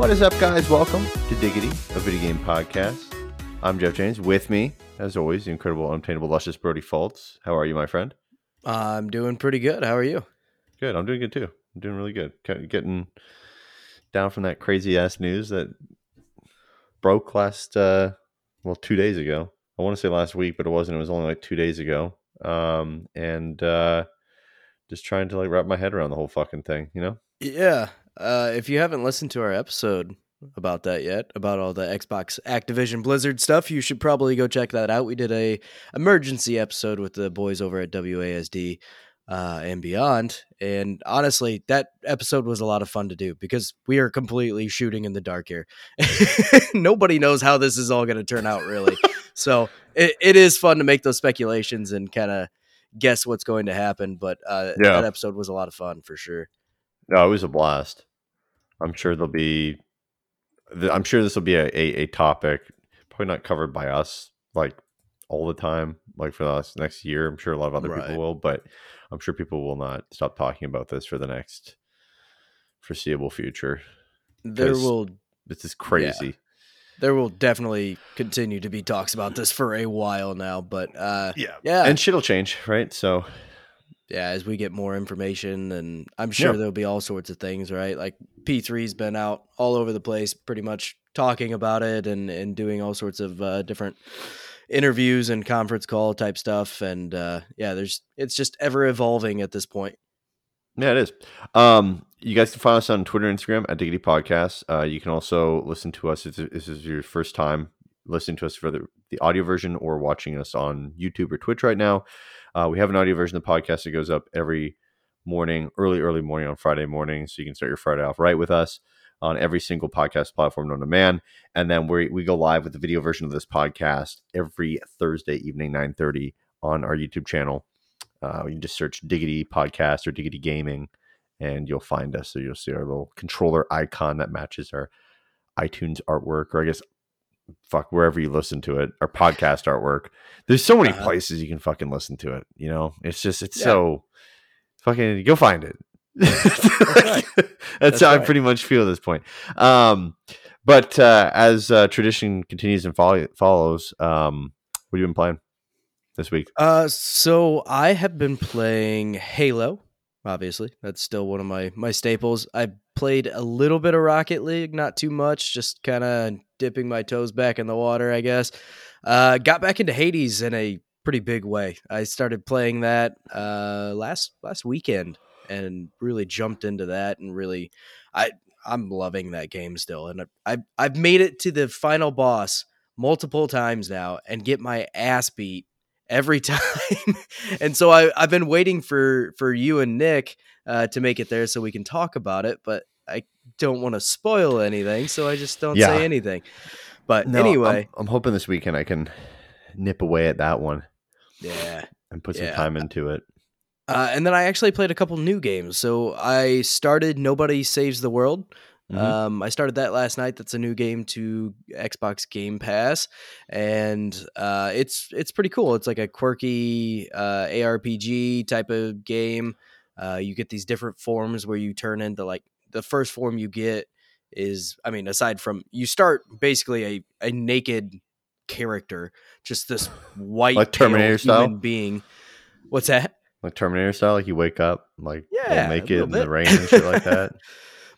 What is up, guys? Welcome to Diggity, a video game podcast. I'm Jeff James. With me, as always, the incredible, unobtainable, luscious Brody Fultz. How are you, my friend? I'm doing pretty good. How are you? Good. I'm doing good too. I'm doing really good. Getting down from that crazy ass news that broke last, uh, well, two days ago. I want to say last week, but it wasn't. It was only like two days ago. Um, and uh, just trying to like wrap my head around the whole fucking thing, you know? Yeah. Uh, if you haven't listened to our episode about that yet, about all the Xbox Activision Blizzard stuff, you should probably go check that out. We did a emergency episode with the boys over at WASD uh, and beyond. And honestly, that episode was a lot of fun to do because we are completely shooting in the dark here. Nobody knows how this is all going to turn out, really. so it, it is fun to make those speculations and kind of guess what's going to happen. But uh, Yeah. that episode was a lot of fun for sure. No, it was a blast. I'm sure there'll be. I'm sure this will be a, a, a topic, probably not covered by us like all the time, like for the next year. I'm sure a lot of other Right. people will, but I'm sure people will not stop talking about this for the next foreseeable future. There will This is crazy. there will definitely continue to be talks about this for a while now. But uh, Yeah. yeah, And shit'll change, right? So yeah, as we get more information, and I'm sure Yeah. there'll be all sorts of things, right? Like P3's been out all over the place, pretty much talking about it and and doing all sorts of uh, different interviews and conference call type stuff. And uh, yeah, there's it's just ever evolving at this point. Yeah, it is. Um, you guys can find us on Twitter Instagram at Diggity Podcast. Uh, you can also listen to us if this is your first time listening to us for the, the audio version or watching us on YouTube or Twitch right now. Uh, we have an audio version of the podcast that goes up every morning, early, early morning on Friday morning. So you can start your Friday off right with us on every single podcast platform known to man. And then we we go live with the video version of this podcast every Thursday evening, 9.30 on our YouTube channel. Uh, you can just search Diggity Podcast or Diggity Gaming, and you'll find us. So you'll see our little controller icon that matches our iTunes artwork, or I guess, fuck, wherever you listen to it, or podcast artwork. There's so many Uh-huh. places you can fucking listen to it. You know, it's just, it's Yeah. so fucking, go find it. right. That's, That's how I pretty much feel at this point. Um, but uh, as uh, tradition continues and follow- follows, um, what have you been playing this week? Uh, so I have been playing Halo. Obviously, that's still one of my my staples. I played a little bit of Rocket League, not too much, just kind of dipping my toes back in the water, I guess. Uh, got back into Hades in a pretty big way. I started playing that uh last last weekend and really jumped into that and really, I I'm loving that game still, and I I've, I've made it to the final boss multiple times now and get my ass beat every time. and so I, I've been waiting for for you and Nick uh, to make it there so we can talk about it, but I don't want to spoil anything, so I just don't Yeah. say anything. But No, I'm- anyway, I'm, hoping this weekend I can nip away at that one yeah. and put some Yeah. time into it. Uh, and then I actually played a couple new games. So I started Nobody Saves the World. Mhm. Um, I started that last night. That's a new game to Xbox Game Pass, and uh, it's it's pretty cool. It's like a quirky uh, ARPG type of game. Uh, you get these different forms where you turn into like the first form you get is, I mean, aside from you start basically a a naked character, just this white Like Terminator style? being. What's that? Like Terminator style, like you wake up like Yeah, naked in the rain and shit like that.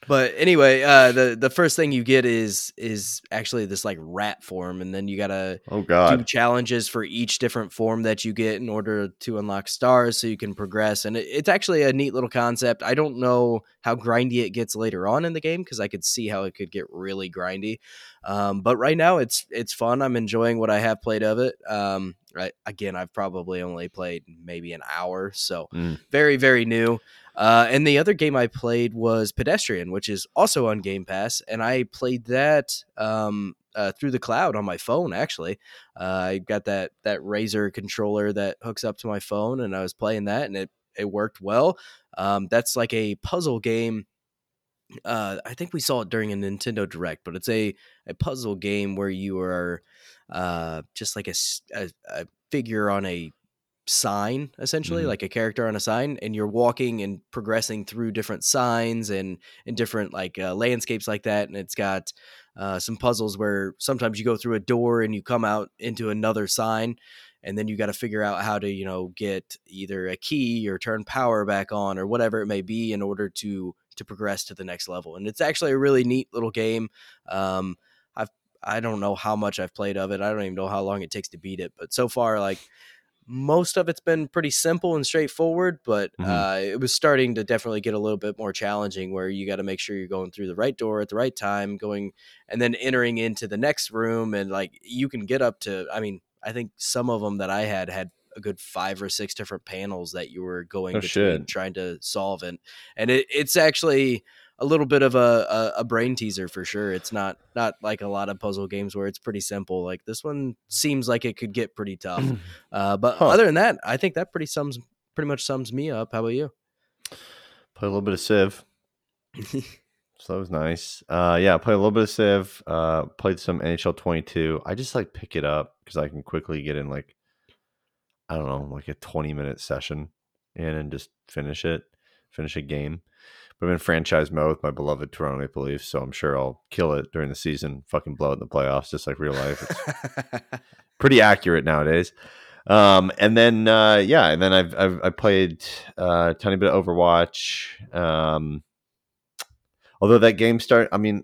But anyway, uh, the the first thing you get is is actually this like rat form, and then you gotta Oh do god. challenges for each different form that you get in order to unlock stars, so you can progress. And it, it's actually a neat little concept. I don't know how grindy it gets later on in the game because I could see how it could get really grindy. Um, but right now, it's it's fun. I'm enjoying what I have played of it. Um, right, again, I've probably only played maybe an hour, so Mm. very very new. Uh, and the other game I played was Pedestrian, which is also on Game Pass, and I played that um, uh, through the cloud on my phone. Actually, uh, I got that that Razer controller that hooks up to my phone, and I was playing that, and it it worked well. Um, that's like a puzzle game. Uh, I think we saw it during a Nintendo Direct, but it's a a puzzle game where you are uh, just like a figure on a sign essentially Mhm. like a character on a sign and you're walking and progressing through different signs and and different like uh, landscapes like that and it's got uh, some puzzles where sometimes you go through a door and you come out into another sign and then you got to figure out how to you know get either a key or turn power back on or whatever it may be in order to to progress to the next level and it's actually a really neat little game um i've i don't know how much i've played of it i don't even know how long it takes to beat it but so far like most of it's been pretty simple and straightforward, but Mhm. uh, it was starting to definitely get a little bit more challenging where you got to make sure you're going through the right door at the right time, going and then entering into the next room. And like you can get up to, I mean, I think some of them that I had had a good five or six different panels that you were going Oh, between shit. trying to solve. And, and it, it's actually a little bit of a, a, a brain teaser for sure. It's not not like a lot of puzzle games where it's pretty simple. Like this one seems like it could get pretty tough. Uh, but Huh. other than that, I think that pretty sums pretty much sums me up. How about you? Play a little bit of Civ. So that was nice. Uh, yeah, played a little bit of Civ. Uh, played some NHL 22. I just like pick it up because I can quickly get in like, I don't know, like a 20 minute session in and just finish it, finish a game. But I'm in franchise mode with my beloved Toronto Maple Leafs, so I'm sure I'll kill it during the season, fucking blow it in the playoffs, just like real life. It's pretty accurate nowadays. Um, and then uh, yeah, and then I've I've I played uh, a tiny bit of Overwatch. Um, although that game start, I mean,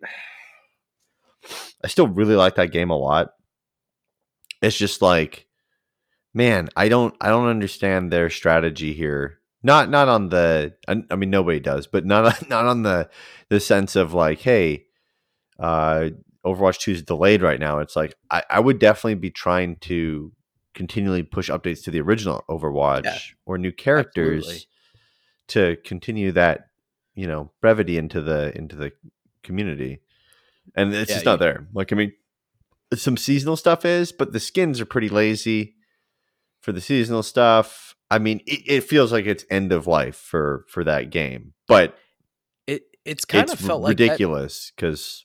I still really like that game a lot. It's just like, man, I don't I don't understand their strategy here. Not not on the I, I mean nobody does, but not not on the the sense of like, hey, uh Overwatch 2 is delayed right now. It's like I, I would definitely be trying to continually push updates to the original Overwatch Yeah. or new characters Absolutely. to continue that, you know, brevity into the into the community. And it's Yeah, just not you- there. Like I mean, some seasonal stuff is, but the skins are pretty lazy for the seasonal stuff. I mean, it, it feels like it's end of life for for that game, but it it's kind it's of felt ridiculous because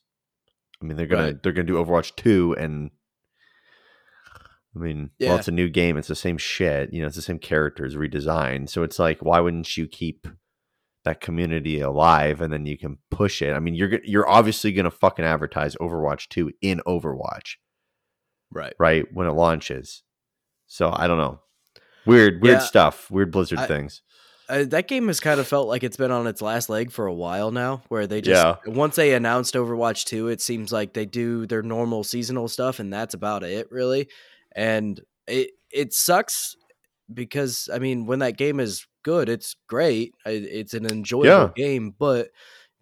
I mean they're gonna Right. they're gonna do Overwatch two and I mean well Yeah. it's a new game it's the same shit you know it's the same characters redesigned so it's like why wouldn't you keep that community alive and then you can push it I mean you're you're obviously gonna fucking advertise Overwatch two in Overwatch right. right when it launches so I don't know weird weird Yeah. stuff weird Blizzard I- things Uh, that game has kind of felt like it's been on its last leg for a while now, where they just Yeah. once they announced Overwatch 2, it seems like they do their normal seasonal stuff and that's about it really. And it it sucks because I mean, when that game is good, it's great. It's an enjoyable Yeah. game, but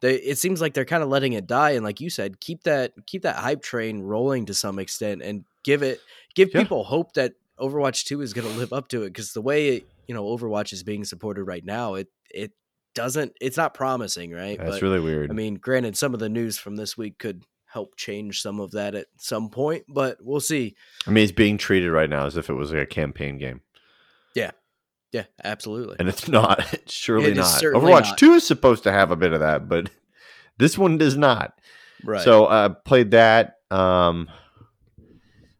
they it seems like they're kind of letting it die and like you said, keep that keep that hype train rolling to some extent and give it give Yeah. people hope that Overwatch 2 is going to live up to it because the way you know Overwatch is being supported right now, it it doesn't it's not promising, right? that's But, really weird I mean, granted, some of the news from this week could help change some of that at some point, but we'll see. I mean it's being treated right now as if it was like a campaign game Yeah, Yeah, absolutely. and it's not. It's surely It not. Overwatch not. Two is supposed to have a bit of that, but this one does not. right. So I uh, played that. Um,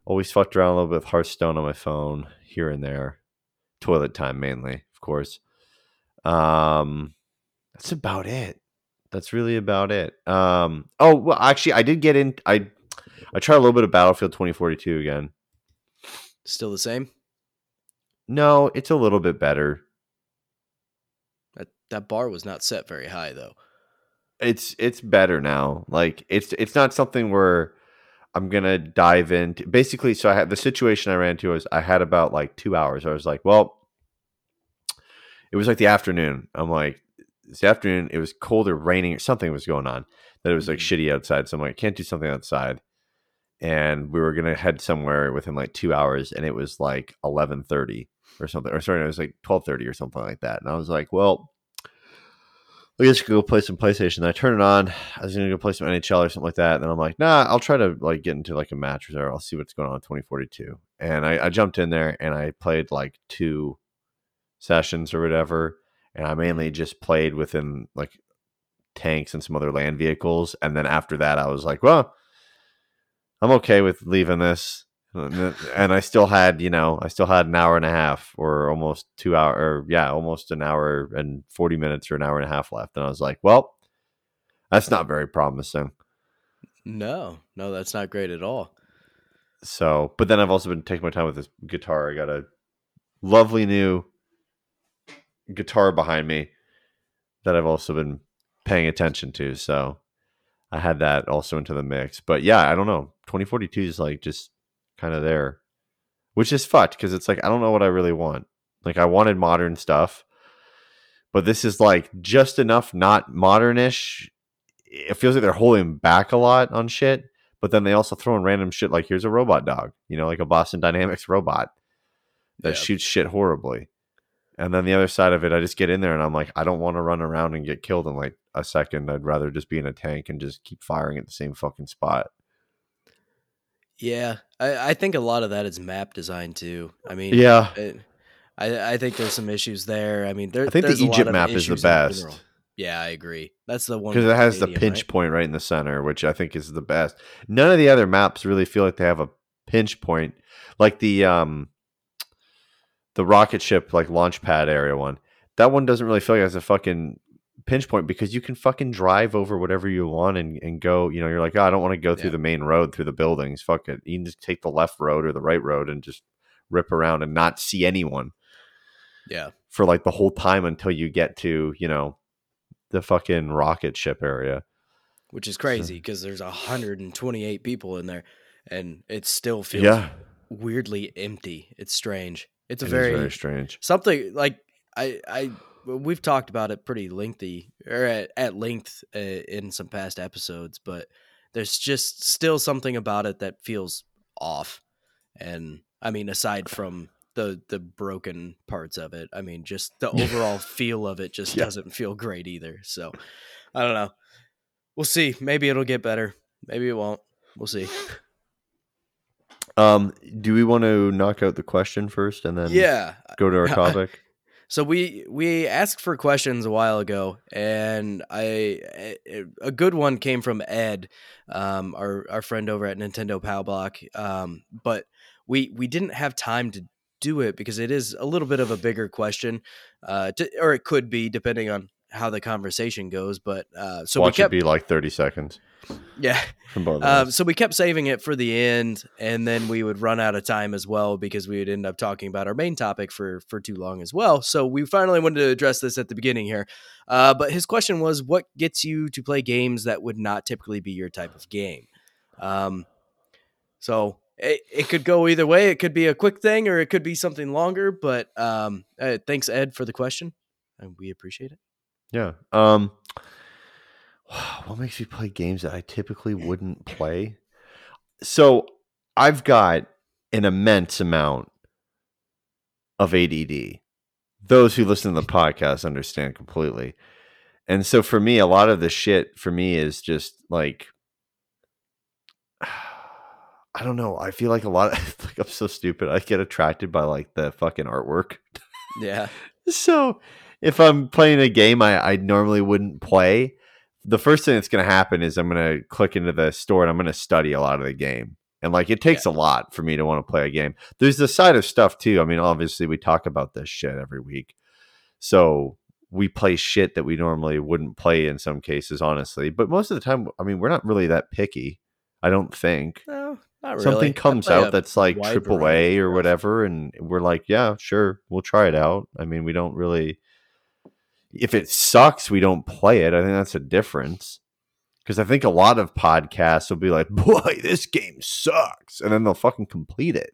always fucked around a little bit with Hearthstone on my phone here and there. Toilet time mainly, of course. Um, that's about it. That's really about it. Um, oh well, actually, I did get in. I I tried a little bit of Battlefield 2042 again. still the same. No, it's a little bit better. That that bar was not set very high though. it's it's better now. Like it's it's not something where I'm gonna dive into. Basically, so I had the situation I ran into was I had about like two hours. I was like, well, it was like the afternoon. I'm like, it's the afternoon. It was cold or raining or something was going on. That it was like Mhm. shitty outside. So I'm like, I can't do something outside. And we were gonna head somewhere within like two hours, and it was like 11:30 or something. Or sorry, it was like 12:30 or something like that. And I was like, well. I could go play some PlayStation. I turn it on. I was gonna go play some NHL or something like that. And then I'm like, nah, I'll try to like get into like a match or. I'll see what's going on in 2042. And I, I jumped in there and I played like two sessions or whatever. And I mainly just played within like tanks and some other land vehicles. And then after that, I was like, well, I'm okay with leaving this. And I still had, you know, I still had an hour and a half or almost two hour or yeah, almost an hour and 40 minutes or an hour and a half left. And I was like, well, that's not very promising. No, no, that's not great at all. So, but then I've also been taking my time with this guitar. I got a lovely new guitar behind me that I've also been paying attention to. So I had that also into the mix. But yeah, I don't know. 2042 is like just kind of there, which is fucked because it's like I don't know what I really want. Like I wanted modern stuff, but this is like just enough not modernish. It feels like they're holding back a lot on shit, but then they also throw in random shit like here's a robot dog, you know, like a Boston Dynamics robot that yeah. shoots shit horribly. And then the other side of it, I just get in there and I'm like, I don't want to run around and get killed in like a second. I'd rather just be in a tank and just keep firing at the same fucking spot. Yeah, I, I think a lot of that is map design too. I mean, yeah, it, I I think there's some issues there. I mean, there, I think the Egypt map is the best. Yeah, I agree. That's the one because it has stadium, the pinch right? point right in the center, which I think is the best. None of the other maps really feel like they have a pinch point, like the um the rocket ship like launch pad area one. That one doesn't really feel like it has a fucking pinch point because you can fucking drive over whatever you want and, and go, you know, you're like, oh, I don't want to go through yeah. the main road through the buildings. Fuck it. You can just take the left road or the right road and just rip around and not see anyone. Yeah. For like the whole time until you get to, you know, the fucking rocket ship area. Which is crazy because so. there's 128 people in there and it still feels yeah. weirdly empty. It's strange. It's a it very, very strange. Something like I I we've talked about it pretty lengthy or at, at length uh, in some past episodes, but there's just still something about it that feels off. And I mean, aside from the the broken parts of it, I mean, just the overall feel of it just yeah. doesn't feel great either. So I don't know. We'll see. Maybe it'll get better. Maybe it won't. We'll see. Um, do we want to knock out the question first and then yeah go to our topic? So we we asked for questions a while ago, and I a good one came from Ed, um, our our friend over at Nintendo Pow Block. Um, but we we didn't have time to do it because it is a little bit of a bigger question, uh, to, or it could be depending on how the conversation goes. But uh, so watch we kept, it be like thirty seconds. Yeah. Um, so we kept saving it for the end, and then we would run out of time as well because we would end up talking about our main topic for for too long as well. So we finally wanted to address this at the beginning here. Uh, but his question was, what gets you to play games that would not typically be your type of game? Um, so it, it could go either way. It could be a quick thing, or it could be something longer. But um, uh, thanks, Ed, for the question, and we appreciate it. Yeah. Um, what makes me play games that I typically wouldn't play? So I've got an immense amount of ADD. Those who listen to the podcast understand completely. And so for me, a lot of the shit for me is just like, I don't know. I feel like a lot of, like I'm so stupid. I get attracted by like the fucking artwork. Yeah. so if I'm playing a game I, I normally wouldn't play, the first thing that's going to happen is I'm going to click into the store and I'm going to study a lot of the game. And like it takes yeah. a lot for me to want to play a game. There's the side of stuff too. I mean, obviously we talk about this shit every week. So we play shit that we normally wouldn't play in some cases, honestly. But most of the time, I mean, we're not really that picky. I don't think. No, not really. Something comes out that's like AAA or whatever, and we're like, yeah, sure, we'll try it out. I mean, we don't really if it sucks, we don't play it. I think that's a difference. Because I think a lot of podcasts will be like, boy, this game sucks. And then they'll fucking complete it.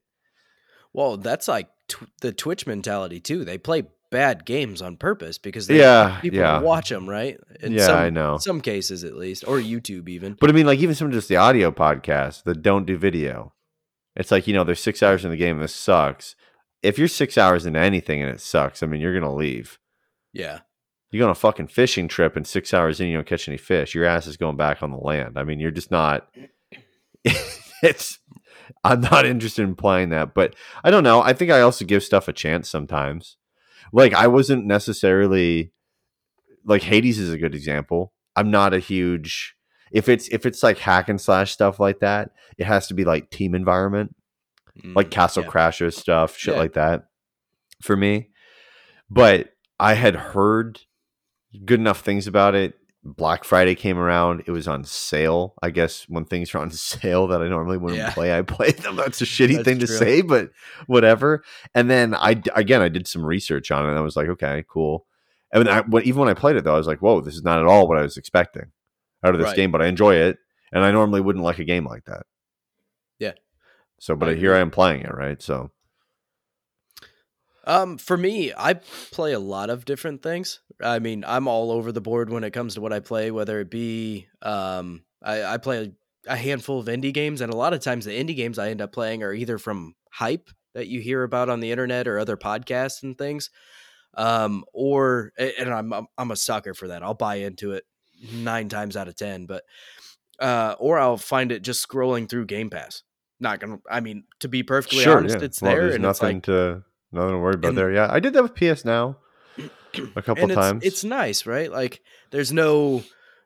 Well, that's like tw- the Twitch mentality, too. They play bad games on purpose because they yeah, people yeah. watch them, right? In yeah, some, I know. Some cases, at least, or YouTube even. But I mean, like even some just the audio podcasts that don't do video. It's like you know, there's six hours in the game. And this sucks. If you're six hours into anything and it sucks, I mean, you're gonna leave. Yeah you go on a fucking fishing trip and six hours in you don't catch any fish your ass is going back on the land i mean you're just not it's i'm not interested in playing that but i don't know i think i also give stuff a chance sometimes like i wasn't necessarily like hades is a good example i'm not a huge if it's if it's like hack and slash stuff like that it has to be like team environment like Mm, Castle yeah. Crasher stuff, shit Yeah. like that for me. But I had heard good enough things about it. Black Friday came around. It was on sale. I guess when things are on sale that I normally wouldn't Yeah. play, I play them. That's a shitty That's thing to say, but whatever. And then I, again I did some research on it. and I was like, okay, cool. And then I, even when I played it though, I was like, whoa, this is not at all what I was expecting out of this Right. game. But I enjoy it, and I normally wouldn't like a game like that. Yeah. So, but I here. I am playing it, right? So, Um, for me, I play a lot of different things. I mean, I'm all over the board when it comes to what I play, whether it be um, I, I play a handful of indie games, and a lot of times the indie games I end up playing are either from hype that you hear about on the internet or other podcasts and things, um, or and I'm I'm- a sucker for that. I'll buy into it nine times out of ten, but uh, or I'll find it just scrolling through Game Pass. Not gonna. I mean, to be perfectly honest, it's Well, there, there's and it's nothing like to nothing to worry about and- there. Yeah, I did that with PS Now a couple it's, times. It's nice, right? Like there's no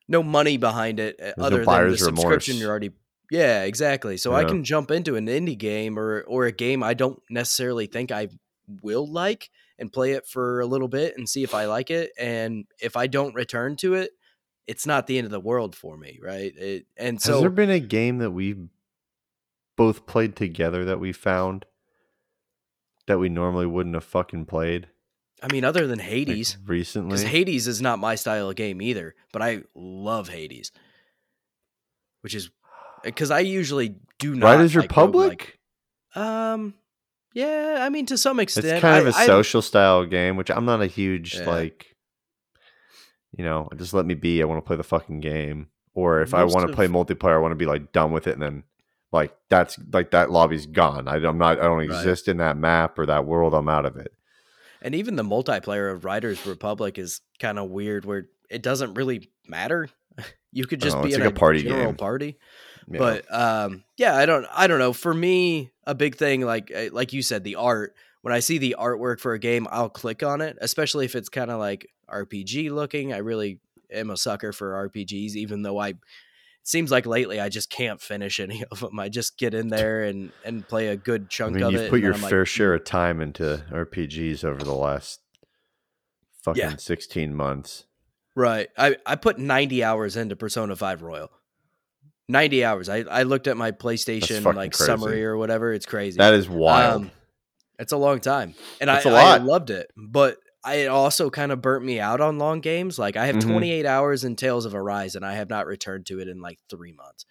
no money behind it uh, no other than the subscription remorse. you're already Yeah, exactly. So I can jump into an indie game or or a game I don't necessarily think I will like and play it for a little bit and see if I like it and if I don't return to it, it's not the end of the world for me, right? It, and Has so there been a game that we both played together that we found that we normally wouldn't have fucking played I mean other than like, Hades recently? Because Hades is not my style of game either, but I love Hades, which is because I usually do not. Riders like Republic. roguelike. Um, yeah, I mean to some extent, It's kind of a a social style game, which I'm not a huge Yeah. like. You know, just let me be. I want to play the fucking game. Or if I want to of- play multiplayer, I want to be like done with it, and then like that's like that lobby's gone. I, I'm not. I don't Right. exist in that map or that world. I'm out of it. and even the multiplayer of Riders Republic is kind of weird, where it doesn't really matter. You could just Oh, be in like a party general game. party. Yeah. But um, yeah, I don't, I don't know. For me, a big thing, like uh, like you said, the art. When I see the artwork for a game, I'll click on it, especially if it's kind of like RPG looking. I really am a sucker for RPGs, even though I. Seems like lately I just can't finish any of them. I just get in there and and play a good chunk I mean, of you've it. put your I'm like, fair "Mm, share of time into RPGs over the last fucking 16 months. Right. I, I put 90 hours into Persona 5 Royal. 90 hours. I, I looked at my PlayStation like crazy. summary or whatever. It's crazy. That is wild. Um, it's a long time. And That's I, a I lot. loved it. But I it also kind of burnt me out on long games. Like I have Mhm. 28 hours in Tales of Arise and I have not returned to it in like three months.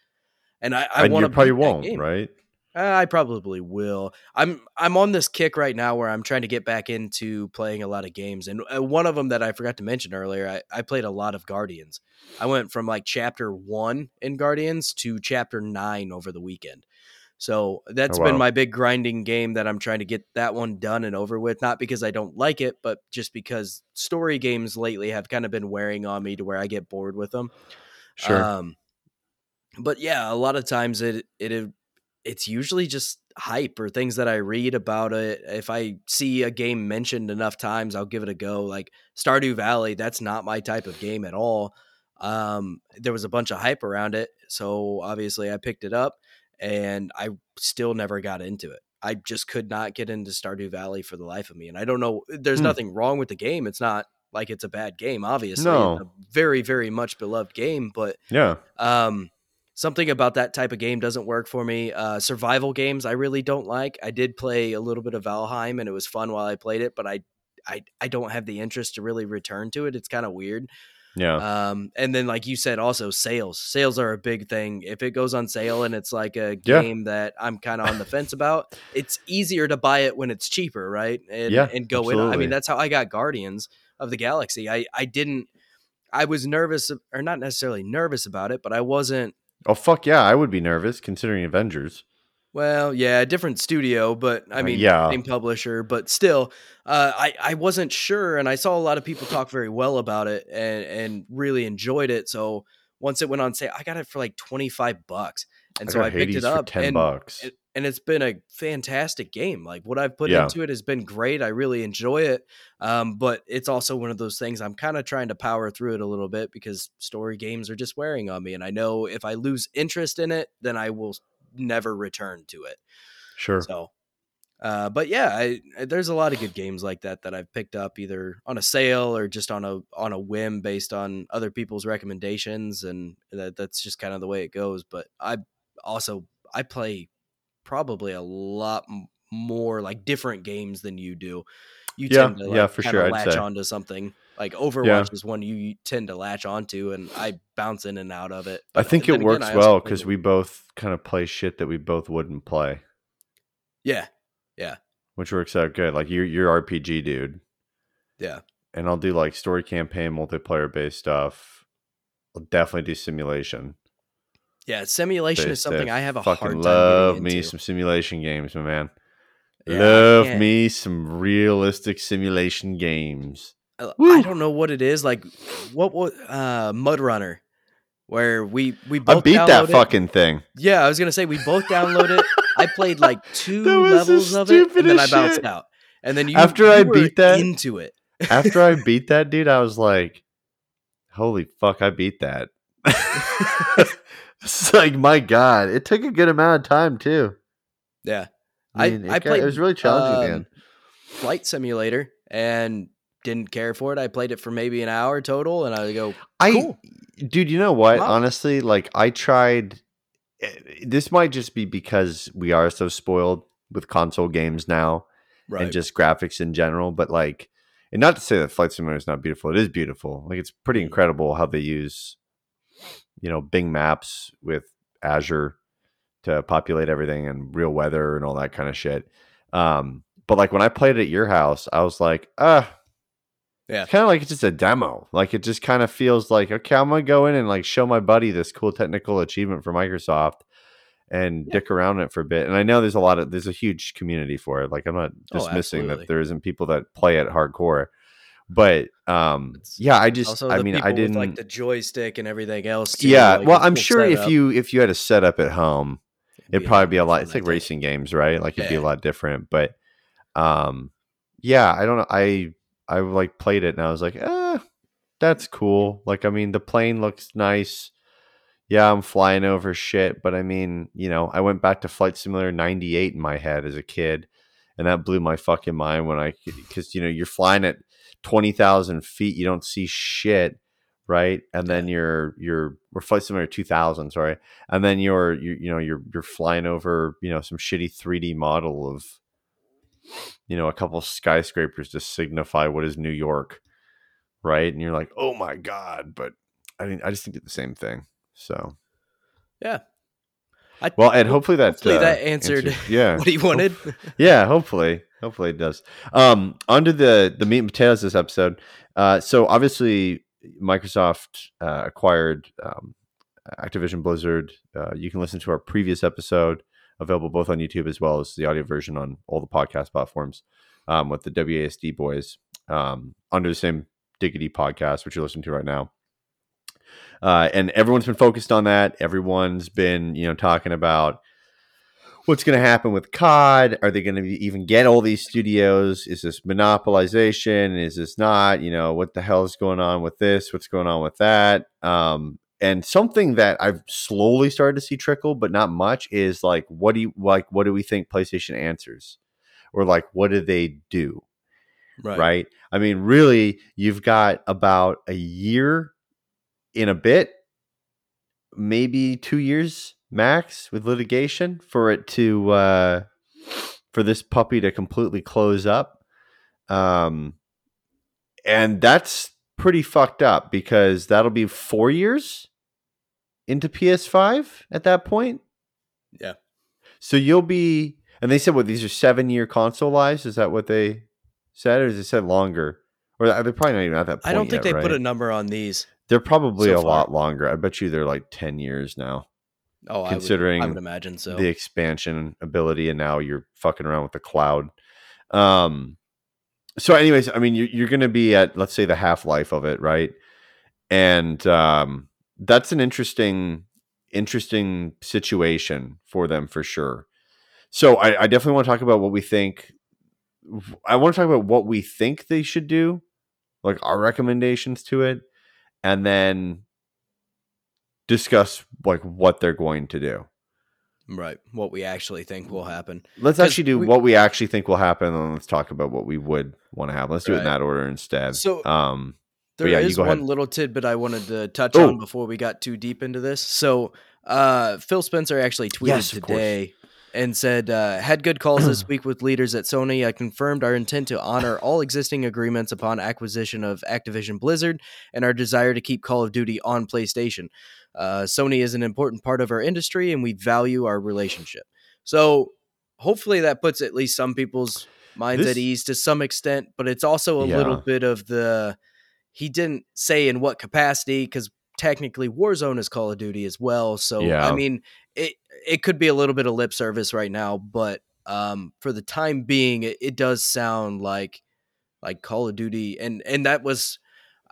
And I, I want to probably won't, right? Uh, I probably will. I'm I'm on this kick right now where I'm trying to get back into playing a lot of games, and uh, one of them that I forgot to mention earlier, I, I played a lot of Guardians. I went from like chapter one in Guardians to chapter nine over the weekend. So that's Oh, been my big grinding game that I'm trying to get that one done and over with. Not because I don't like it, but just because story games lately have kind of been wearing on me to where I get bored with them. Sure. Um, but yeah, a lot of times it it it's usually just hype or things that I read about it. If I see a game mentioned enough times, I'll give it a go. Like Stardew Valley, that's not my type of game at all. Um, there was a bunch of hype around it, so obviously I picked it up, and I still never got into it. I just could not get into Stardew Valley for the life of me, and I don't know. There's Hmm. nothing wrong with the game. It's not like it's a bad game. Obviously, No. very, very much beloved game, but yeah. um, something about that type of game doesn't work for me. Uh, survival games I really don't like. I did play a little bit of Valheim and it was fun while I played it, but I I, I don't have the interest to really return to it. It's kind of weird. Yeah. Um, and then like you said, also sales. Sales are a big thing. If it goes on sale and it's like a Yeah. game that I'm kind of on the fence about, it's easier to buy it when it's cheaper, right? And, Yeah, and go in. I mean, that's how I got Guardians of the Galaxy. I I didn't. I was nervous, or not necessarily nervous about it, but I wasn't oh fuck yeah, I would be nervous considering Avengers. Well, yeah, different studio, but I Uh, mean, yeah. same publisher, but still, uh, I I wasn't sure, and I saw a lot of people talk very well about it and and really enjoyed it. So once it went on sale, I got it for like twenty five bucks, and I so I picked Hades it up ten and bucks. it- and it's been a fantastic game. Like what I've put Yeah. into it has been great. I really enjoy it. Um, but it's also one of those things I'm kind of trying to power through it a little bit because story games are just wearing on me. And I know if I lose interest in it, then I will never return to it. Sure. So, uh, but yeah, I, there's a lot of good games like that that I've picked up either on a sale or just on a on a whim based on other people's recommendations, and that, that's just kind of the way it goes. But I also I play probably a lot more like different games than you do. You Yeah, tend to like, yeah, for sure, I'd latch say. onto something. Like Overwatch is one you tend to latch onto, and I bounce in and out of it. I think it works also well because we both kind of play shit that we both wouldn't play, yeah, yeah. which works out good. Like you're you're RPG dude, yeah, and I'll do like story campaign, multiplayer based stuff. I'll definitely do simulation. yeah. Simulation They- is something I have a fucking hard time love me some simulation games, my man. Yeah, love me some realistic simulation games. Uh, Woo. I don't know what it is. Like what was uh, Mud Runner, where we we both I beat that it. fucking thing. Yeah, I was gonna say we both download it. I played like two That was the levels of it, and then I bounced shit. out. And then you After you I were beat that- into it. After I beat that dude, I was like, "Holy fuck, I beat that!" it's like, my god, it took a good amount of time too. Yeah, I, I- mean, it I got- played, it was really challenging, um, man. Flight Simulator, and didn't care for it. I played it for maybe an hour total, and I go, I, dude, you know what? Wow. Honestly, like I tried. eh, This might just be because we are so spoiled with console games now right, and just graphics in general. But like, and not to say that Flight Simulator is not beautiful. It is beautiful. Like it's pretty Mhm. incredible how they use, you know, Bing Maps with Azure to populate everything and real weather and all that kind of shit. Um, but like when I played it at your house, I was like, ah. Yeah. Kind of like it's just a demo. Like it just kind of feels like, okay, I'm gonna go in and like show my buddy this cool technical achievement for Microsoft and Yeah. dick around it for a bit. And I know there's a lot of there's a huge community for it. Like I'm not Oh, dismissing absolutely. that there isn't people that play it hardcore. But um It's yeah, I just also I mean I didn't like the joystick and everything else. Too, Yeah, like, well I'm sure if you if you had a setup at home, it'd a probably be a lot it's like racing games, right? Like it'd be a lot different. But um yeah, I don't know. I I like played it and I was like, eh, that's cool. Like I mean the plane looks nice. Yeah, I'm flying over shit, but I mean, you know, I went back to Flight Simulator 98 in my head as a kid, and that blew my fucking mind when I, because you know, you're flying at 20,000 feet, you don't see shit, right? And then you're, you're, or Flight Simulator 2000, sorry, and then you're, you, you know, you're, you're flying over, you know, some shitty 3D model of, you know, a couple skyscrapers to signify what is New York, right? And you're like, oh my God, but I mean, I just think it's the same thing. So, yeah. I, well, and hopefully that hopefully uh, that answered Yeah, what he wanted. yeah. Hopefully, hopefully it does. Um, onto the the meat and potatoes this episode. Uh, so obviously Microsoft uh, acquired um, Activision Blizzard. Uh, you can listen to our previous episode, available both on YouTube as well as the audio version on all the podcast platforms, um, with the WASD boys um, under the same Diggity podcast, which you're listening to right now. Uh, and everyone's been focused on that. Everyone's been, you know, talking about what's going to happen with COD. Are they going to even get all these studios? Is this monopolization? Is this not? You know, what the hell is going on with this? What's going on with that? Um, and something that I've slowly started to see trickle, but not much, is like, what do you like? What do we think PlayStation answers, or like, what do they do? right? I mean, really, you've got about a year in a bit, maybe two years max with litigation for it to uh, for this puppy to completely close up, um, and that's pretty fucked up because that'll be four years into PS5 at that point. Yeah. So you'll be, and they said what these are seven year console lives. Is that what they said, or is it said longer? Or they're probably not even at that point. I don't think yet, they put a number on these. They're probably so a far. lot longer. I bet you they're like ten years now. Oh, Considering I would, I would imagine so. The expansion ability, and now you're fucking around with the cloud. Um. So, anyways, I mean, you're, you're going to be at let's say the half life of it, right? And um, that's an interesting, interesting situation for them for sure. So, I, I definitely want to talk about what we think. I want to talk about what we think they should do, like our recommendations to it, and then discuss like what they're going to do Right. What we actually think will happen. Let's actually do we- what we actually think will happen, and let's talk about what we would want to happen. Let's do it in that order instead. So- um, There is yeah, go one ahead. little tidbit I wanted to touch Oh. on before we got too deep into this. So, uh, Phil Spencer actually tweeted Yes, of course. And said, uh, "Had good calls this week with leaders at Sony. I confirmed our intent to honor all existing agreements upon acquisition of Activision Blizzard and our desire to keep Call of Duty on PlayStation. Uh, Sony is an important part of our industry, and we value our relationship. So, hopefully, that puts at least some people's minds This- at ease to some extent. But it's also a little bit of the he didn't say in what capacity because technically Warzone is Call of Duty as well. So Yeah. I mean, it it could be a little bit of lip service right now, but um, for the time being, it, it does sound like like Call of Duty, and and that was.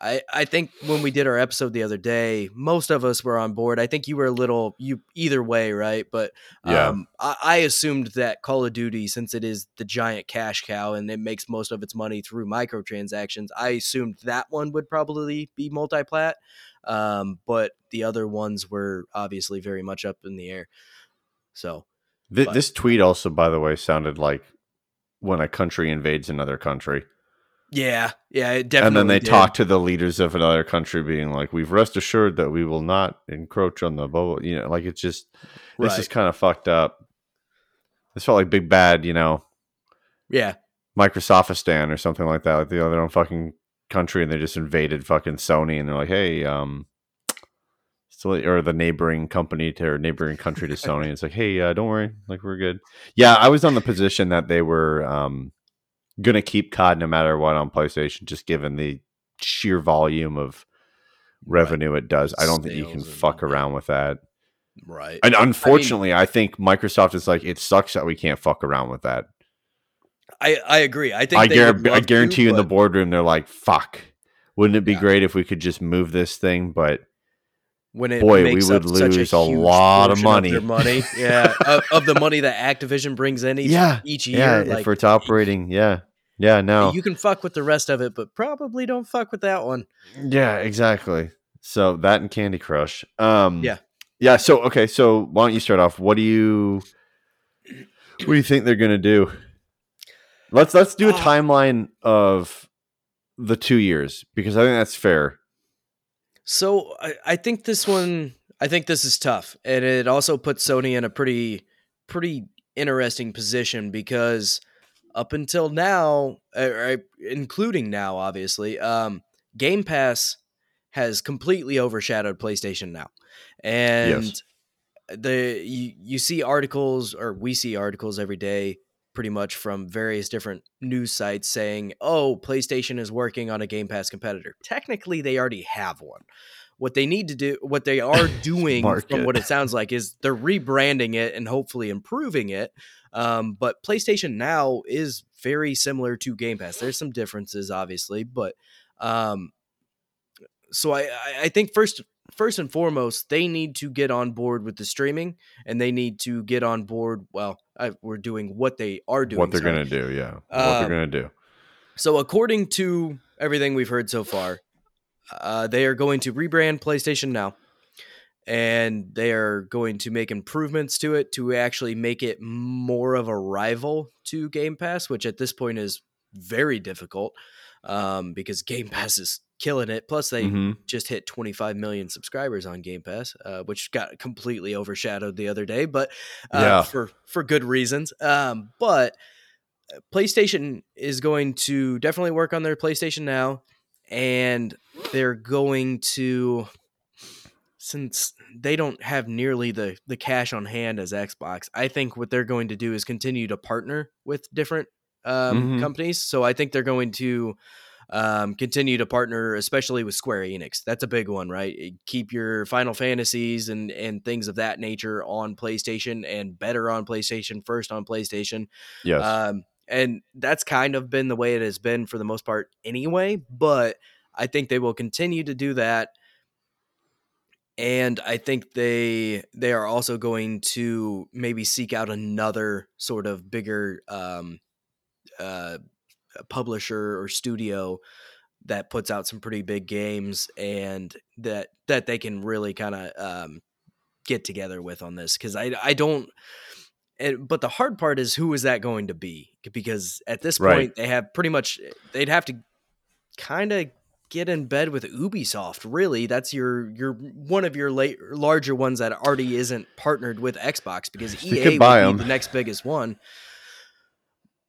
I, I think when we did our episode the other day, most of us were on board. I think you were a little you either way, right? But Yeah. um, I, I assumed that Call of Duty, since it is the giant cash cow and it makes most of its money through microtransactions, I assumed that one would probably be multi-plat. Um, but the other ones were obviously very much up in the air. So Th- this tweet also, by the way, sounded like when a country invades another country, yeah, yeah, it definitely. and then they did. talk to the leaders of another country, being like, "We've rest assured that we will not encroach on the bubble." You know, like it's just this Right. is kind of fucked up. This felt like big bad, you know, Yeah, Microsoftistan or something like that. Like they have their own fucking country, and they just invaded fucking Sony, and they're like, "Hey, um." So, or the neighboring company to or neighboring country to Sony. It's like, hey, uh, don't worry, like we're good. Yeah, I was on the position that they were um, gonna keep COD no matter what on PlayStation, just given the sheer volume of revenue it does. I don't think you can fuck around with that. right. And unfortunately, I, think Microsoft is like, it sucks that we can't fuck around with that. I I agree. I think I, would I love to, guarantee you in the boardroom, they're like, fuck. Wouldn't it be Yeah. great if we could just move this thing? But when it Boy, we would lose a huge lot of money. their money, yeah, of, of the money that Activision brings in each Yeah, each yeah, year. like, for it's operating, yeah, yeah, no, you can fuck with the rest of it, but probably don't fuck with that one. Yeah, exactly. So that and Candy Crush. Um Yeah. Yeah, so okay, so why don't you start off? What do you what do you think they're gonna do? Let's let's do a Uh, timeline of the two years because I think that's fair. So I, I think this one, I think this is tough, and it also puts Sony in a pretty, pretty interesting position because up until now, uh, right, including now, obviously, um, Game Pass has completely overshadowed PlayStation now, and Yes. the you, you see articles or we see articles every day pretty much from various different news sites saying, "Oh, PlayStation is working on a Game Pass competitor." Technically, they already have one. What they need to do, what they are doing, from what it sounds like, is they're rebranding it and hopefully improving it. Um, but PlayStation Now is very similar to Game Pass. There's some differences, obviously, but um, so I, I- I think first first and foremost they need to get on board with the streaming and they need to get on board. Well, I, we're doing what they are doing. what they're gonna do, yeah. what Um, they're gonna do. So, according to everything we've heard so far, uh, they are going to rebrand PlayStation Now, and they are going to make improvements to it to actually make it more of a rival to Game Pass, which at this point is very difficult um, because Game Pass is killing it. Plus, they Mhm. just hit 25 million subscribers on Game Pass, uh, which got completely overshadowed the other day, but uh, Yeah. for for good reasons. Um, but uh, PlayStation is going to definitely work on their PlayStation now, and they're going to since they don't have nearly the the cash on hand as Xbox. I think what they're going to do is continue to partner with different um, Mhm. companies. So I think they're going to um, continue to partner, especially with Square Enix. That's a big one, right? Eh, Keep your Final Fantasies and and things of that nature on PlayStation and better on PlayStation, first on PlayStation. Yes. Um, and that's kind of been the way it has been for the most part anyway. But I think they will continue to do that. And I think they they are also going to maybe seek out another sort of bigger um, uh, publisher or studio that puts out some pretty big games and that that they can really kind of um, get together with on this because I I don't. And, but the hard part is who is that going to be? Because at this point Right. they have pretty much they'd have to kind of get in bed with Ubisoft. Really, that's your your one of your late larger ones that already isn't partnered with Xbox because EA would be the next biggest one.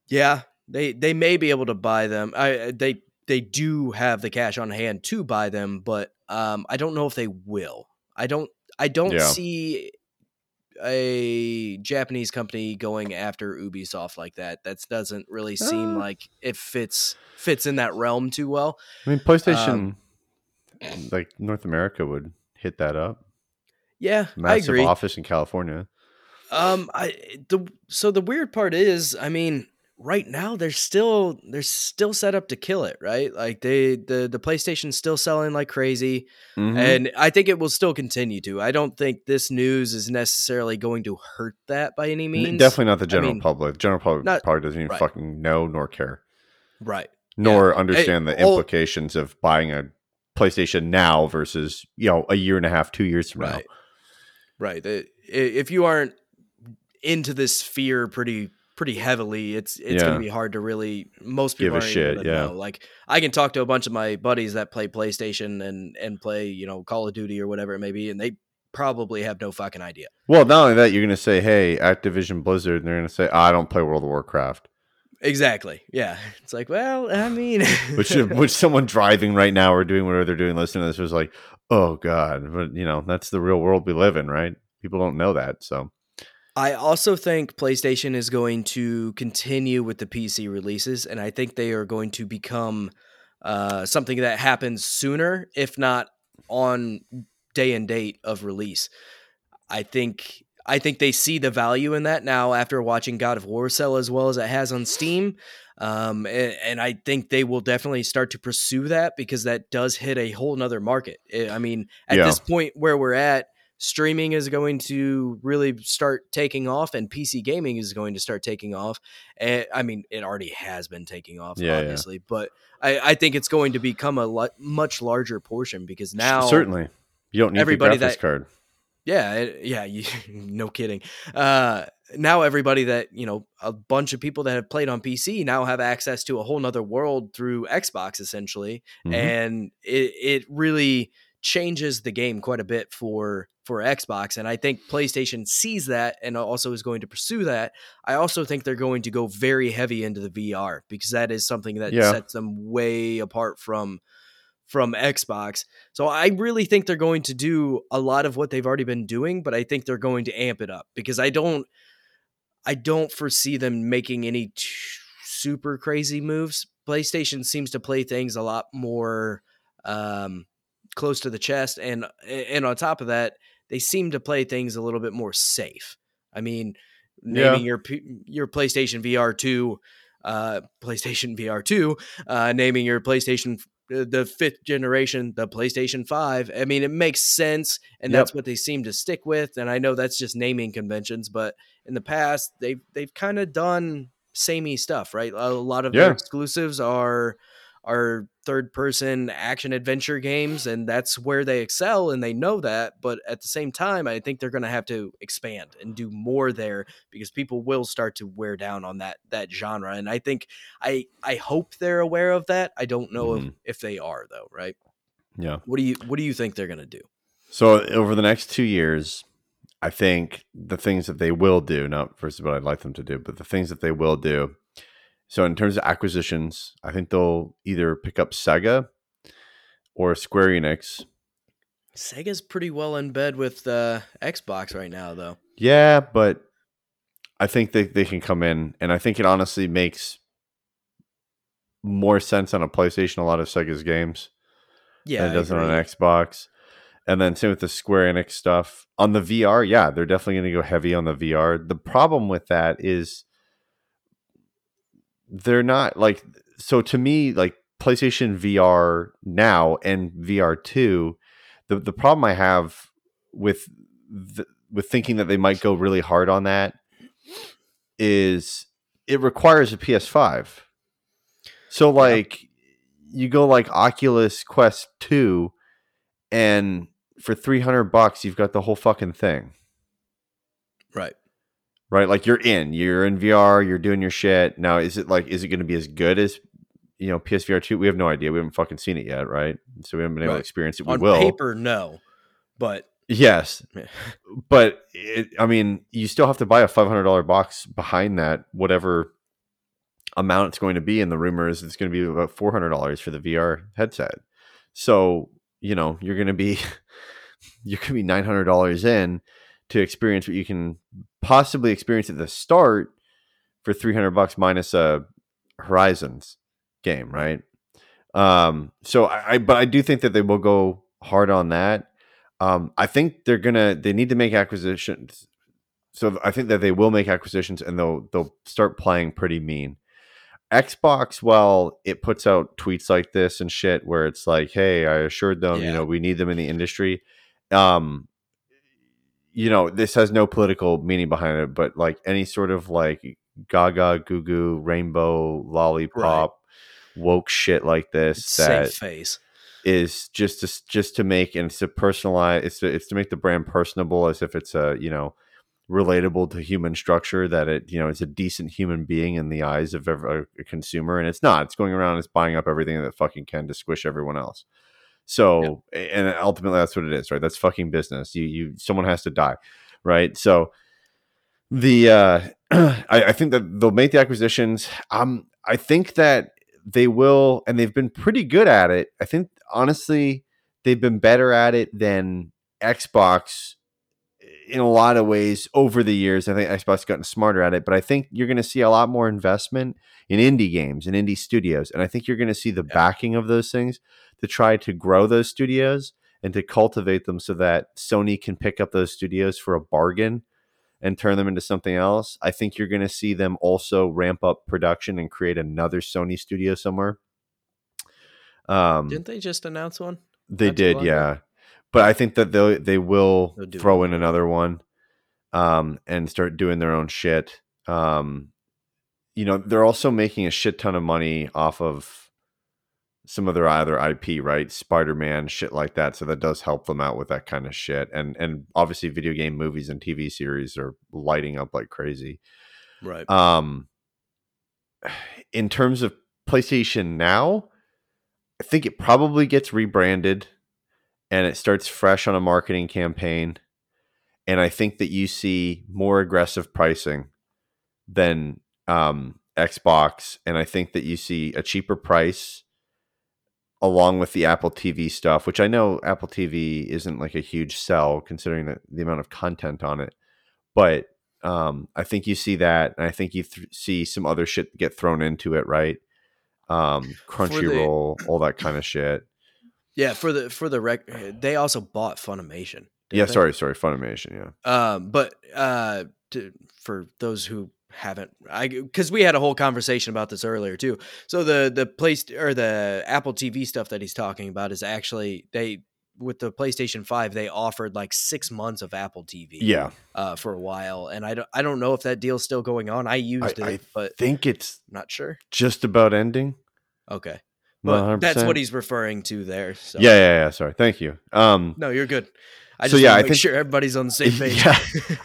Yeah, they they may be able to buy them. I they they do have the cash on hand to buy them, but um, I don't know if they will. I don't I don't Yeah. see a Japanese company going after Ubisoft like that. That doesn't really seem Uh. like it fits fits in that realm too well. I mean, PlayStation, Um, like North America, would hit that up. Yeah, I Massive office in California. Um, I the so the weird part is, I mean, right now they're still they're still set up to kill it, right? Like they the the PlayStation's still selling like crazy, Mhm. and I think it will still continue to. I don't think this news is necessarily going to hurt that by any means. Definitely not the general mean, public. The general public not- probably doesn't even right. fucking know nor care, right. nor understand the all- implications of buying a PlayStation now versus you know a year and a half, two years from Right. Right. The- If you aren't into this fear pretty pretty heavily, it's it's Yeah. gonna be hard to really most people Give a shit, gonna yeah. know. Like I can talk to a bunch of my buddies that play PlayStation and and play, you know, Call of Duty or whatever it may be, and they probably have no fucking idea. Well, not only that, you're going to say, "Hey, Activision Blizzard," and they're going to say, "I don't play World of Warcraft," Exactly. Yeah. It's like, well, I mean which uh, which someone driving right now or doing whatever they're doing, listening to this was like, "Oh God," but you know that's the real world we live in, right? People don't know that, so I also think PlayStation is going to continue with the PC releases, and I think they are going to become uh, something that happens sooner, if not on day and date of release. I think I think they see the value in that now after watching God of War sell as well as it has on Steam. Um, and, and I think they will definitely start to pursue that because that does hit a whole nother market. I mean, at Yeah. this point where we're at, streaming is going to really start taking off and PC gaming is going to start taking off. And I mean, it already has been taking off, Yeah, yeah. obviously, but I, I think it's going to become a lo- much larger portion because now certainly you don't need everybody the graphics that- card. yeah, it- yeah, you, no kidding. Uh, now everybody that you know, a bunch of people that have played on PC now have access to a whole nother world through Xbox, essentially, Mhm. and it it really changes the game quite a bit for for Xbox. And I think PlayStation sees that and also is going to pursue that. I also think they're going to go very heavy into the VR because that is something that Yeah. sets them way apart from from Xbox. So I really think they're going to do a lot of what they've already been doing, but I think they're going to amp it up because I don't I don't foresee them making any t- super crazy moves. PlayStation seems to play things a lot more um, close to the chest, and and on top of that, they seem to play things a little bit more safe. I mean, Yeah. naming your your PlayStation VR two, uh, PlayStation VR two, uh, naming your PlayStation the fifth generation, the PlayStation Five. I mean, it makes sense, and Yep. that's what they seem to stick with. And I know that's just naming conventions, but in the past, they've they've kind of done samey stuff, right? A lot of Yeah. their exclusives are are third person action adventure games and that's where they excel and they know that but at the same time i think they're going to have to expand and do more there because people will start to wear down on that that genre and i think i i hope they're aware of that i don't know if, Mhm. if they are though right Yeah. what do you what do you think they're going to do So over the next two years, I think the things that they will do, not versus what I'd like them to do, but the things that they will do. So in terms of acquisitions, I think they'll either pick up Sega or Square Enix. sega's pretty well in bed with uh xbox right now though Yeah, but I think they, they can come in, and I think it honestly makes more sense on a PlayStation. A lot of Sega's games. yeah it I does on an Xbox. And then same with the Square Enix stuff on the VR. Yeah, they're definitely going to go heavy on the VR. The problem with that is they're not like so to me like PlayStation VR now and VR two. The the problem I have with the, with thinking that they might go really hard on that is it requires a PS5. So like you go like Oculus Quest 2 and for 300 bucks, you've got the whole fucking thing. Right. Right? Like you're in, you're in VR, you're doing your shit. Now, is it like, is it going to be as good as, you know, PSVR 2? We have no idea. We haven't fucking seen it yet, right? So we haven't been able Right. to experience it. We On will. paper, no. But Yes. But it, I mean, you still have to buy a $500 box behind that, whatever amount it's going to be. And the rumor is it's going to be about $400 for the VR headset. So, you know, you're going to be, you're going to be $900 in to experience what you can possibly experience at the start for 300 bucks minus a Horizons game, right? Um, so I, I, but I do think that they will go hard on that. Um, I think they're gonna they need to make acquisitions. So I think that they will make acquisitions and they'll they'll start playing pretty mean. Xbox, well, it puts out tweets like this and shit where it's like, "Hey, I assured them, you know, we need them in the industry." Um, you know, this has no political meaning behind it, but like any sort of like gaga, goo goo, rainbow, lollipop, woke shit like this it's that safe face. is just to just to make and to personalize it's to, it's to make the brand personable as if it's a you know relatable to human structure that it you know it's a decent human being in the eyes of ev- a consumer and it's not. It's going around it's buying up everything that fucking can to squish everyone else so and ultimately that's what it is right? That's fucking business. You you someone has to die right? So the uh I, I think that they'll make the acquisitions. Um i think that they will and they've been pretty good at it. I think honestly they've been better at it than xbox in a lot of ways over the years. I think xbox has gotten smarter at it but i think you're going to see a lot more investment in indie games and indie studios and i think you're going to see the Yeah. backing of those things to try to grow those studios and to cultivate them so that sony can pick up those studios for a bargain and turn them into something else. I think you're going to see them also ramp up production and create another Sony studio somewhere. Um, Didn't they just announce one? they did, ago? yeah. But I think that they they will throw in another one, um, and start doing their own shit. Um, you know, they're also making a shit ton of money off of some of their other IP, right? Spider Man, shit like that. So that does help them out with that kind of shit. And and obviously, video game movies and TV series are lighting up like crazy. Right. Um, in terms of PlayStation Now, I think it probably gets rebranded and it starts fresh on a marketing campaign. And I think that you see more aggressive pricing than um, Xbox. And I think that you see a cheaper price along with the Apple TV stuff, which I know Apple TV isn't like a huge sell considering that the amount of content on it. But um, I think you see that, and I think you th- see some other shit get thrown into it, right? Um, Crunchyroll, all that kind of shit. yeah, for the for the rec, they also bought Funimation. Yeah, they? sorry, sorry, Funimation. Yeah, Um, but uh, to, for those who haven't, I because we had a whole conversation about this earlier too. So the the place or the Apple TV stuff that he's talking about is actually they with the PlayStation Five they offered like six months of Apple TV. yeah. Uh, for a while, and I don't I don't know if that deal's still going on. I used I it, but think it's I'm not sure. just about ending. Okay, but that's 100%. what he's referring to there. So. Yeah, yeah, yeah. Sorry, thank you. Um, No, you're good. I So, just yeah, yeah, I make think- sure everybody's on the same page. Yeah,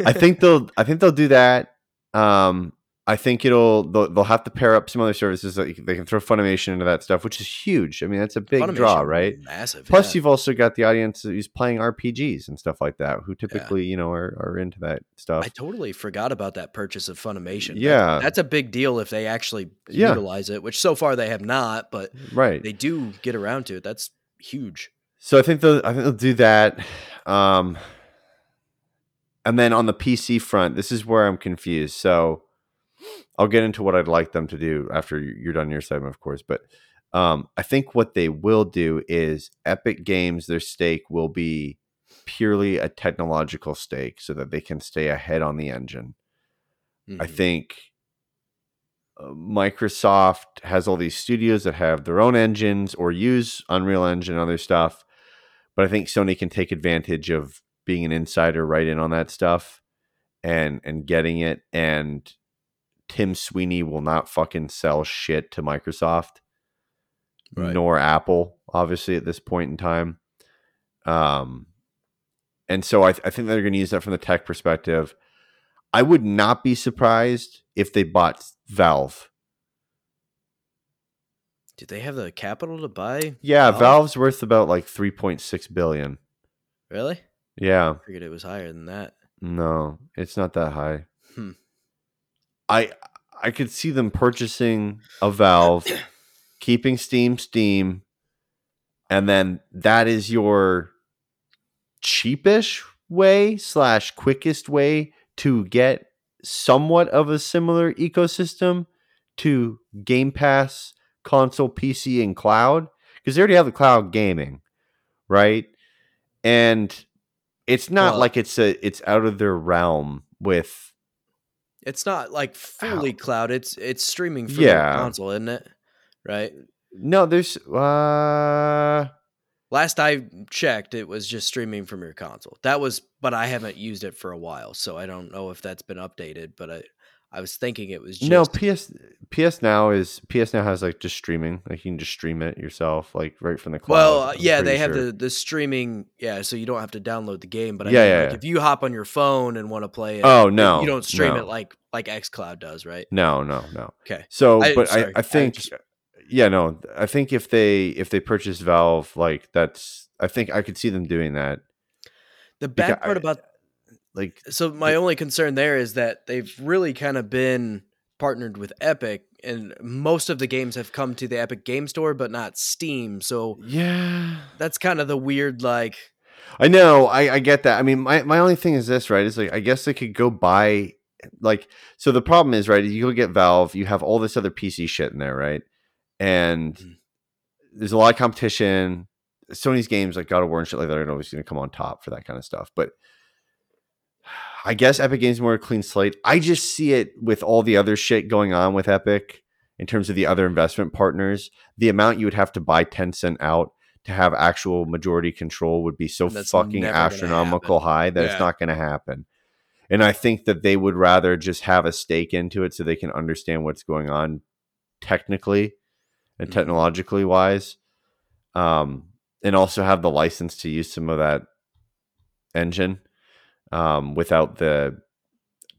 I think they'll I think they'll do that. Um I think it'll they'll, they'll have to pair up some other services that can- they can throw Funimation into that stuff, which is huge. I mean, that's a big Funimation draw, right? Massive. Plus, yeah. you've also got the audience who's playing RPGs and stuff like that, who typically you know are, are into that stuff. I totally forgot about that purchase of Funimation. That- Yeah. that's a big deal if they actually Yeah. utilize it, which so far they have not, but right. they do get around to it. That's huge. So I think they'll I think they'll do that. Um, and then on the PC front, this is where I'm confused. So I'll get into what I'd like them to do after you- you're done your segment, of course. But um, I think what they will do is Epic Games, their stake will be purely a technological stake, so that they can stay ahead on the engine. I Mhm. think uh, Microsoft has all these studios that have their own engines or use Unreal Engine and other stuff. But I think Sony can take advantage of being an insider right in on that stuff and and getting it. And Tim Sweeney will not fucking sell shit to Microsoft Right. nor Apple, obviously, at this point in time. Um and so I, I think they're going to use that from the tech perspective. I would not be surprised if they bought Valve. did they have the capital to buy? Yeah, Valve? Valve's worth about like three point six billion. Really? Yeah, I figured it was higher than that. no, it's not that high. Hmm. I I could see them purchasing a Valve, keeping Steam Steam, and then that is your cheapish way slash quickest way to get somewhat of a similar ecosystem to Game Pass, console, PC, and cloud because they already have the cloud gaming, right? And it's not like it's a it's out of their realm with It's not like fully cloud. It's it's streaming from Yeah. the console, isn't it? Right. no. There's uh Last I checked, it was just streaming from your console. That was, but I haven't used it for a while, so I don't know if that's been updated. But I, I was thinking it was just no PS PS Now is PS Now has like just streaming. Like you can just stream it yourself, like right from the cloud. Well, uh, yeah, they have sure. the the streaming, yeah, so you don't have to download the game. But I Yeah, mean, yeah, like, yeah. if you hop on your phone and want to play it, Oh no, you don't stream no. it like like XCloud does, right? No, no, no. Okay, So, I- but sorry, I, I I think, just- yeah, no, I think if they if they purchase Valve, like that's, I think I could see them doing that. the bad part I- about Like, so my only concern there is that they've really kind of been partnered with Epic, and most of the games have come to the Epic Game Store, but not Steam. So yeah, that's kind of the weird, like, I know, I, I get that. I mean, my my only thing is this, right? Is like I guess they could go buy, like, so the problem is, right? You go get Valve, you have all this other PC shit in there, right? And Mhm. there's a lot of competition. Sony's games like God of War and shit like that are always going to come on top for that kind of stuff. But I guess Epic Games more a clean slate. I just see it with all the other shit going on with Epic in terms of the other investment partners. The amount you would have to buy Tencent out to have actual majority control would be so That's fucking astronomical high that Yeah. it's not going to happen. And I think that they would rather just have a stake into it so they can understand what's going on technically and Mhm. technologically wise. Um, and also have the license to use some of that engine um, without the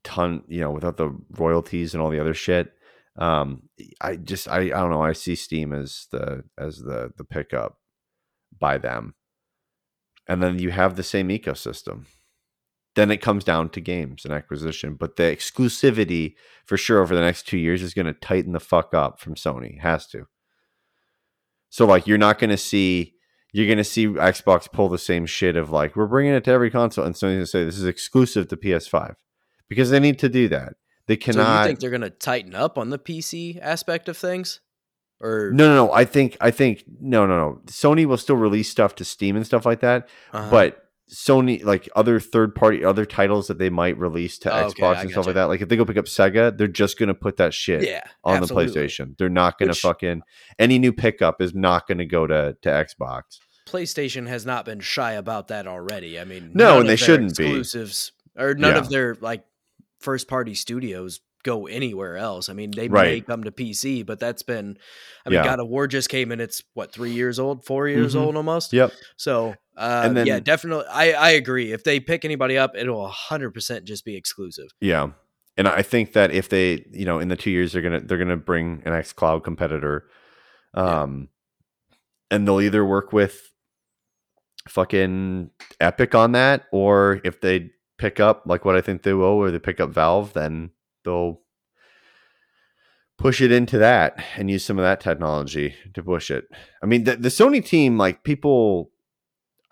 ton, you know, without the royalties and all the other shit. Um, I just, I, I don't know. I see Steam as the as the the pickup by them, and then you have the same ecosystem. Then it comes down to games and acquisition, but the exclusivity for sure over the next two years is going to tighten the fuck up from Sony. Has to. So like, you're not going to see you're going to see Xbox pull the same shit of like we're bringing it to every console, and Sony's going to say this is exclusive to PS5 because they need to do that. They so cannot. you think they're going to tighten up on the PC aspect of things? Or no, no, no. I think, I think, no, no, no. Sony will still release stuff to Steam and stuff like that, Uh-huh. but Sony, like other third party, other titles that they might release to Oh, Xbox I and stuff like that. Like if they go pick up Sega, they're just going to put that shit yeah, on absolutely. the PlayStation. They're not going to Which- fucking any new pickup is not going to go to to Xbox. PlayStation has not been shy about that already. I mean, No, and they shouldn't be. exclusives or none Yeah. of their like first party studios go anywhere else. I mean, they may come to PC, but that's been. I mean, Yeah. God of War just came in. It's what three years old, four years Mhm. old almost. Yep. So, uh, And then- yeah, definitely. I I agree. If they pick anybody up, it'll hundred percent just be exclusive. Yeah. And I think that if they, you know, in the two years they're gonna they're gonna bring an X Cloud competitor, Yeah. um, and they'll either work with fucking Epic on that, or if they pick up like what I think they will, or they pick up Valve, then they'll push it into that and use some of that technology to push it. I mean, the, the Sony team, like people,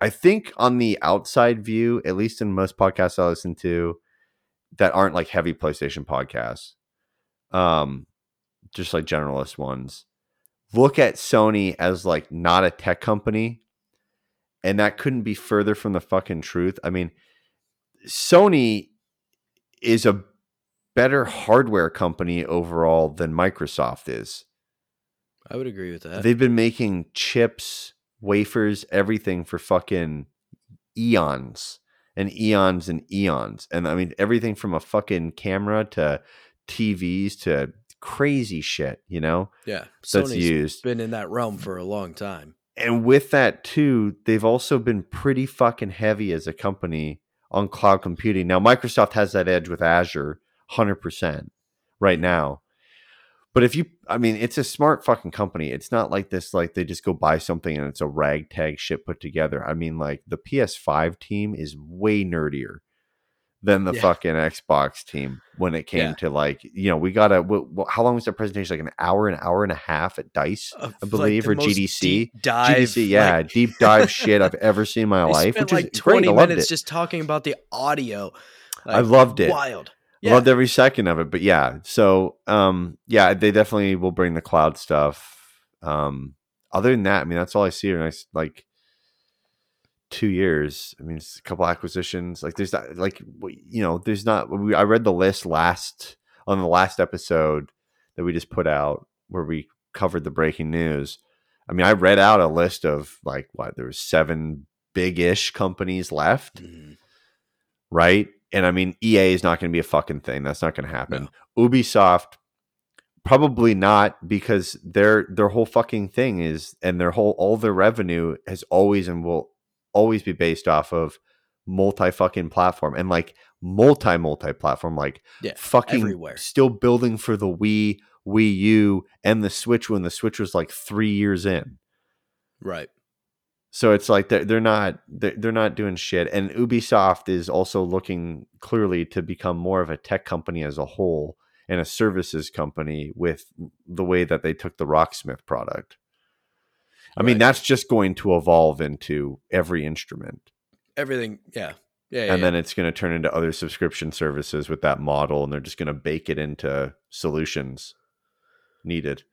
I think on the outside view, at least in most podcasts I listen to, that aren't like heavy PlayStation podcasts, um, just like generalist ones, look at Sony as like not a tech company, and that couldn't be further from the fucking truth. I mean, Sony is a better hardware company overall than Microsoft is. I would agree with that. They've been making chips, wafers, everything for fucking eons and eons and eons. And I mean, everything from a fucking camera to TVs to crazy shit, you know, yeah, that's Sony's used. been in that realm for a long time. And with that too, they've also been pretty fucking heavy as a company on cloud computing. Now Microsoft has that edge with Azure 100% right now. But if you I mean, it's a smart fucking company. It's not like this like they just go buy something and it's a ragtag shit put together. I mean, like the PS5 team is way nerdier than the Yeah. fucking Xbox team when it came Yeah. to like, you know, we got a wh- wh- how long was the presentation? Like an hour, an hour and a half at Dice, I believe, the or GDC. deep dive, GDC, yeah, like- deep dive shit I've ever seen in my life, spent which like is great. twenty I loved minutes just talking about the audio. I loved it. Wild. Loved every second of it. But yeah, so um, yeah, they definitely will bring the cloud stuff. Um, other than that, I mean, that's all I see. in nice like two years. I mean, it's a couple acquisitions. Like there's not like you know, there's not. We, I read the list last on the last episode that we just put out where we covered the breaking news. I mean, I read out a list of like what there was seven big-ish companies left Mhm. right? And I mean, EA is not going to be a fucking thing. That's not going to happen. Ubisoft, probably not, because their their whole fucking thing is, and their whole all their revenue has always and will always be based off of multi fucking platform and like multi multi platform, like Yeah, fucking everywhere. still building for the Wii, Wii U, and the Switch when the Switch was like three years in. Right. So it's like they're, they're not they're, they're not doing shit. And Ubisoft is also looking clearly to become more of a tech company as a whole and a services company with the way that they took the Rocksmith product. I mean, that's just going to evolve into every instrument. Everything. Yeah. Yeah. and yeah. then it's going to turn into other subscription services with that model and they're just going to bake it into solutions needed.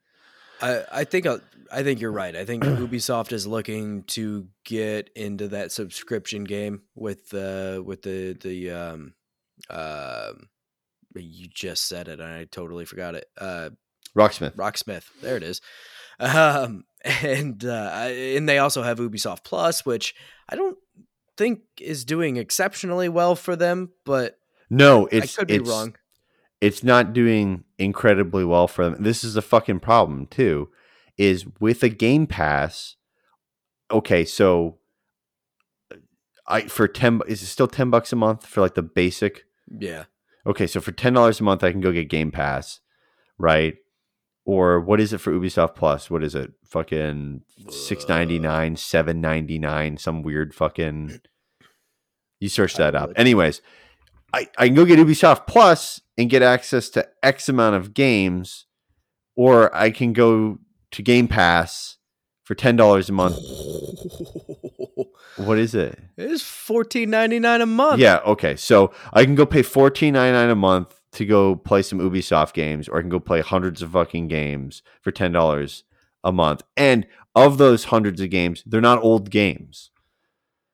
I, I think uh, I think you're right. I think Ubisoft is looking to get into that subscription game with uh with the the um um you just said it and I totally forgot it. Uh Rocksmith. Rocksmith. There it is. Um and uh and they also have Ubisoft Plus which I don't think is doing exceptionally well for them, but No, it's I could be wrong. it's not doing incredibly well for them. This is a fucking problem too. Is with a Game Pass. Okay, so I for ten is it still ten bucks a month for like the basic? Yeah. Okay, so for ten dollars a month, I can go get Game Pass, right? Or what is it for Ubisoft Plus? What is it? Fucking uh, six ninety nine, seven ninety nine, some weird fucking. You search that up. Anyways, I, I can go get Ubisoft Plus and get access to X amount of games, or I can go to Game Pass for ten dollars a month. What is it? It is fourteen ninety nine a month. Yeah, okay. So I can go pay fourteen ninety nine a month to go play some Ubisoft games, or I can go play hundreds of fucking games for ten dollars a month. And of those hundreds of games, they're not old games.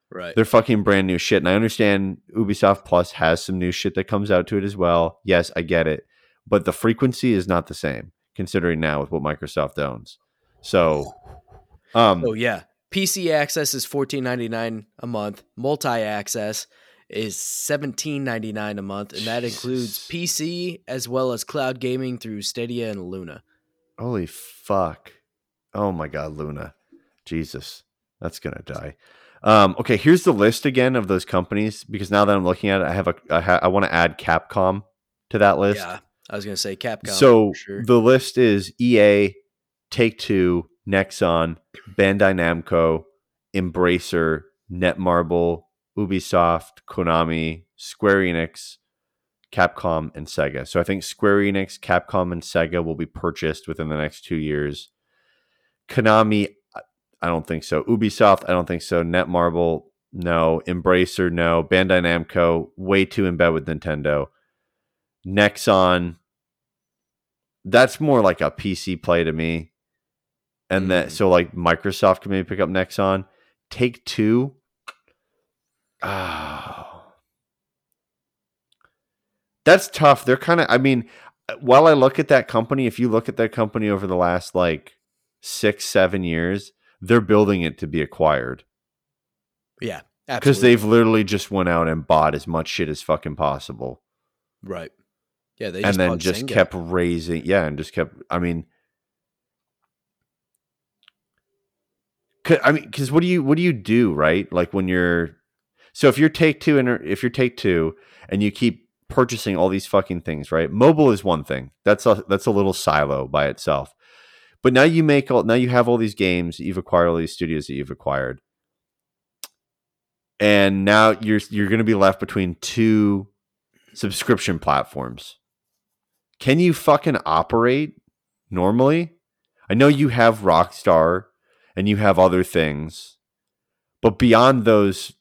Right. They're fucking brand new shit. And I understand Ubisoft Plus has some new shit that comes out to it as well. Yes, I get it. But the frequency is not the same, considering now with what Microsoft owns. So um Oh yeah. PC access is fourteen ninety nine a month. Multi access is seventeen ninety nine a month, and that includes PC as well as cloud gaming through Stadia and Luna. Holy fuck. Oh my god, Luna. Jesus. That's gonna die. Um, okay, here's the list again of those companies because now that I'm looking at it, I have a I, ha- I want to add Capcom to that list. Yeah, I was gonna say Capcom. so sure. the list is EA, Take Two, Nexon, Bandai Namco, Embracer, Netmarble, Ubisoft, Konami, Square Enix, Capcom, and Sega. So I think Square Enix, Capcom, and Sega will be purchased within the next two years. Konami, I- don't think so. Ubisoft, I don't think so. Netmarble, no. Embracer, no. Bandai Namco, way too in bed with Nintendo. Nexon, that's more like a PC play to me. And that Mm. so like Microsoft can maybe pick up Nexon. Take two. Oh. That's tough. They're kind of I mean, uh, while I look at that company, if you look at that company over the last like six, seven years, they're building it to be acquired. yeah, Because they've literally just went out and bought as much shit as fucking possible. right. Yeah, they and then just Zynga. kept raising yeah and just kept i mean I mean, because what do you what do you do right? Like when you're so if you're take two and if you're take two and you keep purchasing all these fucking things, right? Mobile is one thing. That's a that's a little silo by itself. But now you make all now you have all these games, you've acquired all these studios that you've acquired. And now you're you're going to be left between two subscription platforms. Can you fucking operate normally? I know you have Rockstar and you have other things, but beyond those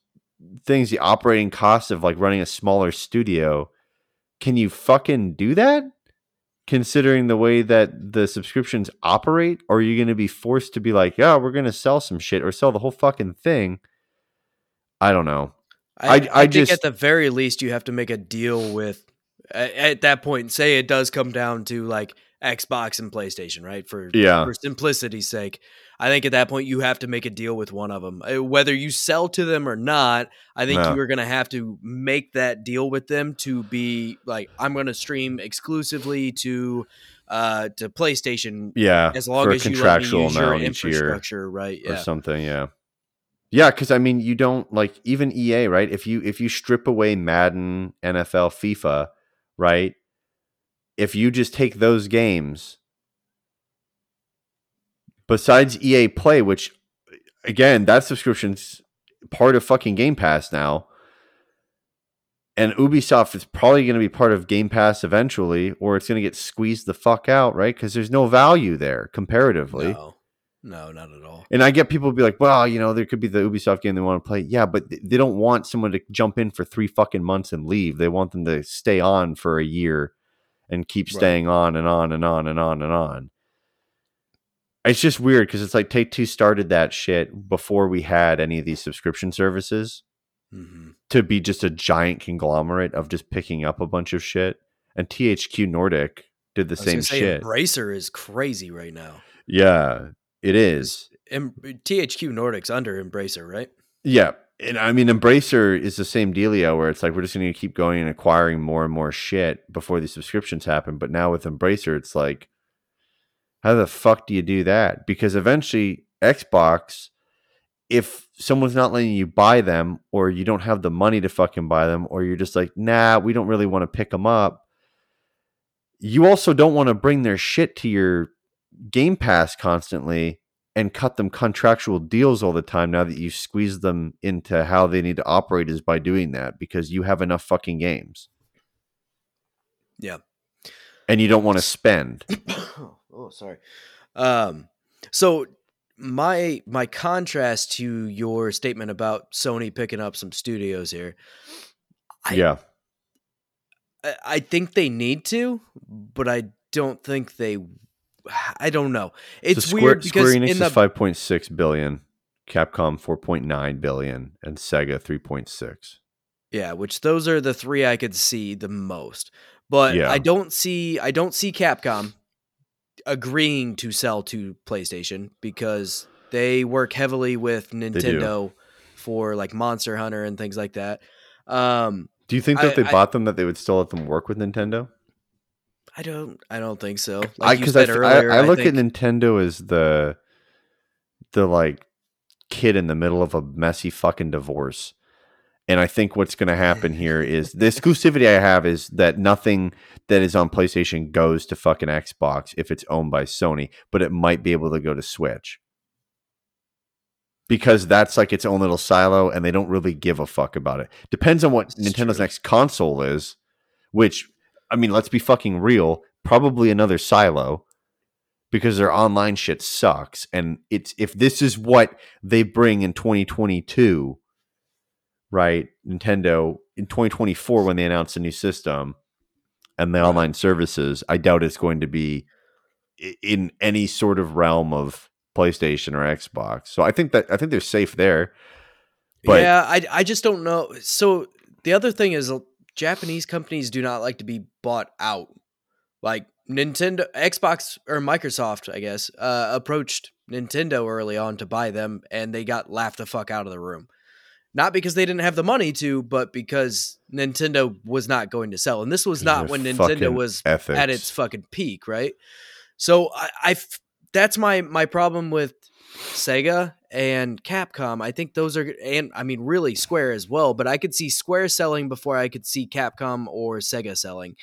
things, the operating costs of like running a smaller studio, can you fucking do that? Considering the way that the subscriptions operate, or are you going to be forced to be like, yeah, we're going to sell some shit or sell the whole fucking thing? I don't know. I, I, I, I think just, at the very least you have to make a deal with at, at that point. Say it does come down to like Xbox and PlayStation, right? For yeah, for simplicity's sake, I think at that point you have to make a deal with one of them, uh, whether you sell to them or not. I think no. you are going to have to make that deal with them to be like, I'm going to stream exclusively to uh to PlayStation. Yeah, as long as you let me use your infrastructure, year, right? Yeah. Or something. Yeah. Yeah, because I mean, you don't like even EA, right? If you if you strip away Madden, NFL, FIFA, right? If you just take those games, besides EA Play, which again, that subscription's part of fucking Game Pass now, and Ubisoft is probably going to be part of Game Pass eventually, or it's going to get squeezed the fuck out, right? Because there's no value there comparatively. No. No, not at all. And I get people be like, well, you know, there could be the Ubisoft game they want to play. Yeah, but they don't want someone to jump in for three fucking months and leave. They want them to stay on for a year and keep staying right. on and on and on and on and on. It's just weird because it's like Take Two started that shit before we had any of these subscription services mm-hmm. to be just a giant conglomerate of just picking up a bunch of shit. And THQ Nordic did the same shit. Embracer is crazy right now. Yeah, it is. M- THQ Nordic's under Embracer, right? Yeah. And I mean, Embracer is the same dealio where it's like we're just going to keep going and acquiring more and more shit before these subscriptions happen. But now with Embracer, it's like, how the fuck do you do that? Because eventually, Xbox, if someone's not letting you buy them, or you don't have the money to fucking buy them, or you're just like, nah, we don't really want to pick them up, you also don't want to bring their shit to your Game Pass constantly and cut them contractual deals all the time now that you squeeze them into how they need to operate is by doing that because you have enough fucking games. Yeah. And you don't want to spend. oh, sorry. Um so my my contrast to your statement about Sony picking up some studios here. I, yeah. I, I think they need to, but I don't think they I don't know. It's so Square, weird because Square Enix in the, is five point six billion, Capcom four point nine billion, and Sega three point six. Yeah, which those are the three I could see the most. But yeah. I don't see I don't see Capcom agreeing to sell to PlayStation because they work heavily with Nintendo for like Monster Hunter and things like that. Um, do you think that I, they bought them that they would still let them work with Nintendo? I don't. I don't think so. Like because I, I, earlier, I, I, look think... at Nintendo as the the like kid in the middle of a messy fucking divorce, and I think what's going to happen here is the exclusivity I have is that nothing that is on PlayStation goes to fucking Xbox if it's owned by Sony, but it might be able to go to Switch because that's like its own little silo, and they don't really give a fuck about it. Depends on what that's Nintendo's true. next console is, which I mean, let's be fucking real. Probably another silo because their online shit sucks. And it's if this is what they bring in 2022, right? Nintendo in 2024 when they announce a new system and the online services, I doubt it's going to be in any sort of realm of PlayStation or Xbox. So I think that I think they're safe there. But yeah, I I just don't know. So the other thing is Japanese companies do not like to be bought out. Like Nintendo, Xbox, or Microsoft, I guess, uh, approached Nintendo early on to buy them, and they got laughed the fuck out of the room. Not because they didn't have the money to, but because Nintendo was not going to sell. And this was not when Nintendo was ethics. at its fucking peak, right? So I, I, that's my my problem with Sega and Capcom, I think those are, and I mean, really Square as well, but I could see Square selling before I could see Capcom or Sega selling.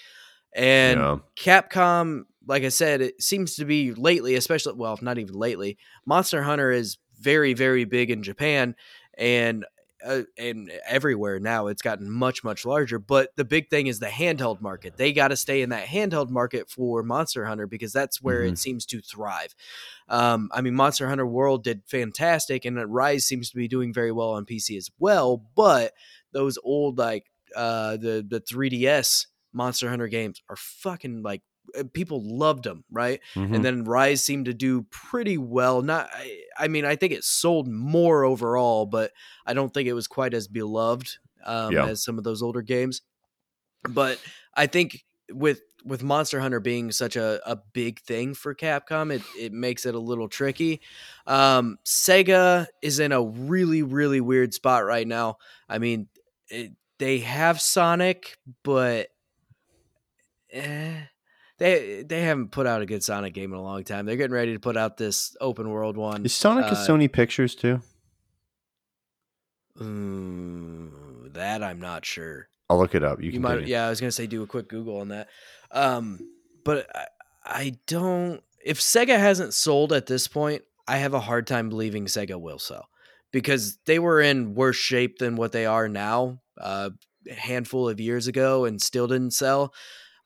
And Yeah. Capcom, like I said, it seems to be lately, especially, well, not even lately, Monster Hunter is very, very big in Japan and uh, and everywhere now it's gotten much much larger but the big thing is the handheld market they got to stay in that handheld market for monster hunter because that's where Mhm. it seems to thrive um, i mean monster hunter world did fantastic and rise seems to be doing very well on pc as well but those old like uh, the the 3ds monster hunter games are fucking like people loved them right Mhm. and then Rise seemed to do pretty well. Not, I, I mean, I think it sold more overall, but I don't think it was quite as beloved um, Yeah. as some of those older games. But I think with with Monster Hunter being such a, a big thing for Capcom, it, it makes it a little tricky. Um, Sega is in a really really weird spot right now. I mean, it, they have Sonic, but. Eh, they they haven't put out a good Sonic game in a long time. They're getting ready to put out this open world one. Is Sonic a uh, Sony Pictures too? That I'm not sure. I'll look it up. You You, can. might, yeah. I was gonna say do a quick Google on that. Um, but I, I don't. If Sega hasn't sold at this point, I have a hard time believing Sega will sell because they were in worse shape than what they are now. Uh, a handful of years ago and still didn't sell.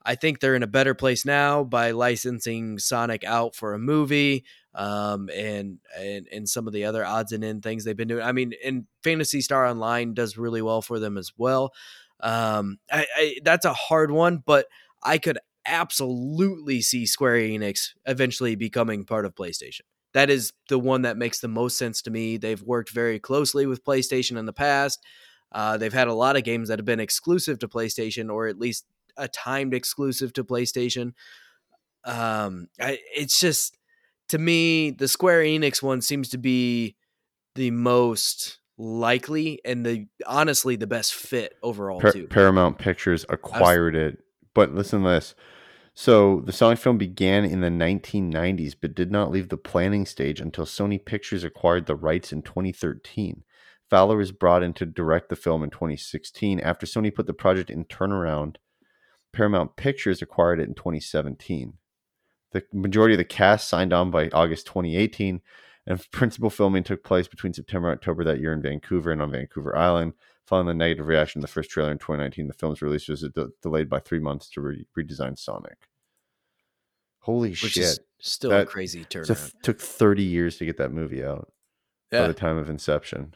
I think they're in a better place now by licensing Sonic out for a movie, um, and and and some of the other odds and end things they've been doing. I mean, and Phantasy Star Online does really well for them as well. Um, I, I, that's a hard one, but I could absolutely see Square Enix eventually becoming part of PlayStation. That is the one that makes the most sense to me. They've worked very closely with PlayStation in the past. Uh, they've had a lot of games that have been exclusive to PlayStation, or at least a timed exclusive to PlayStation. Um, I, it's just to me the Square Enix one seems to be the most likely and the honestly the best fit overall too. Paramount Pictures acquired it. But listen to this. So the Sonic film began in the 1990s, but did not leave the planning stage until Sony Pictures acquired the rights in 2013. Fowler was brought in to direct the film in 2016. After Sony put the project in turnaround, Paramount Pictures acquired it in 2017. The majority of the cast signed on by August 2018, and principal filming took place between September and October that year in Vancouver and on Vancouver Island. Following the negative reaction to the first trailer in 2019, the film's release was de- delayed by three months to re- redesign Sonic. Holy which shit! is still a That- crazy turnaround. it took 30 years to get that movie out Yeah. by the time of inception.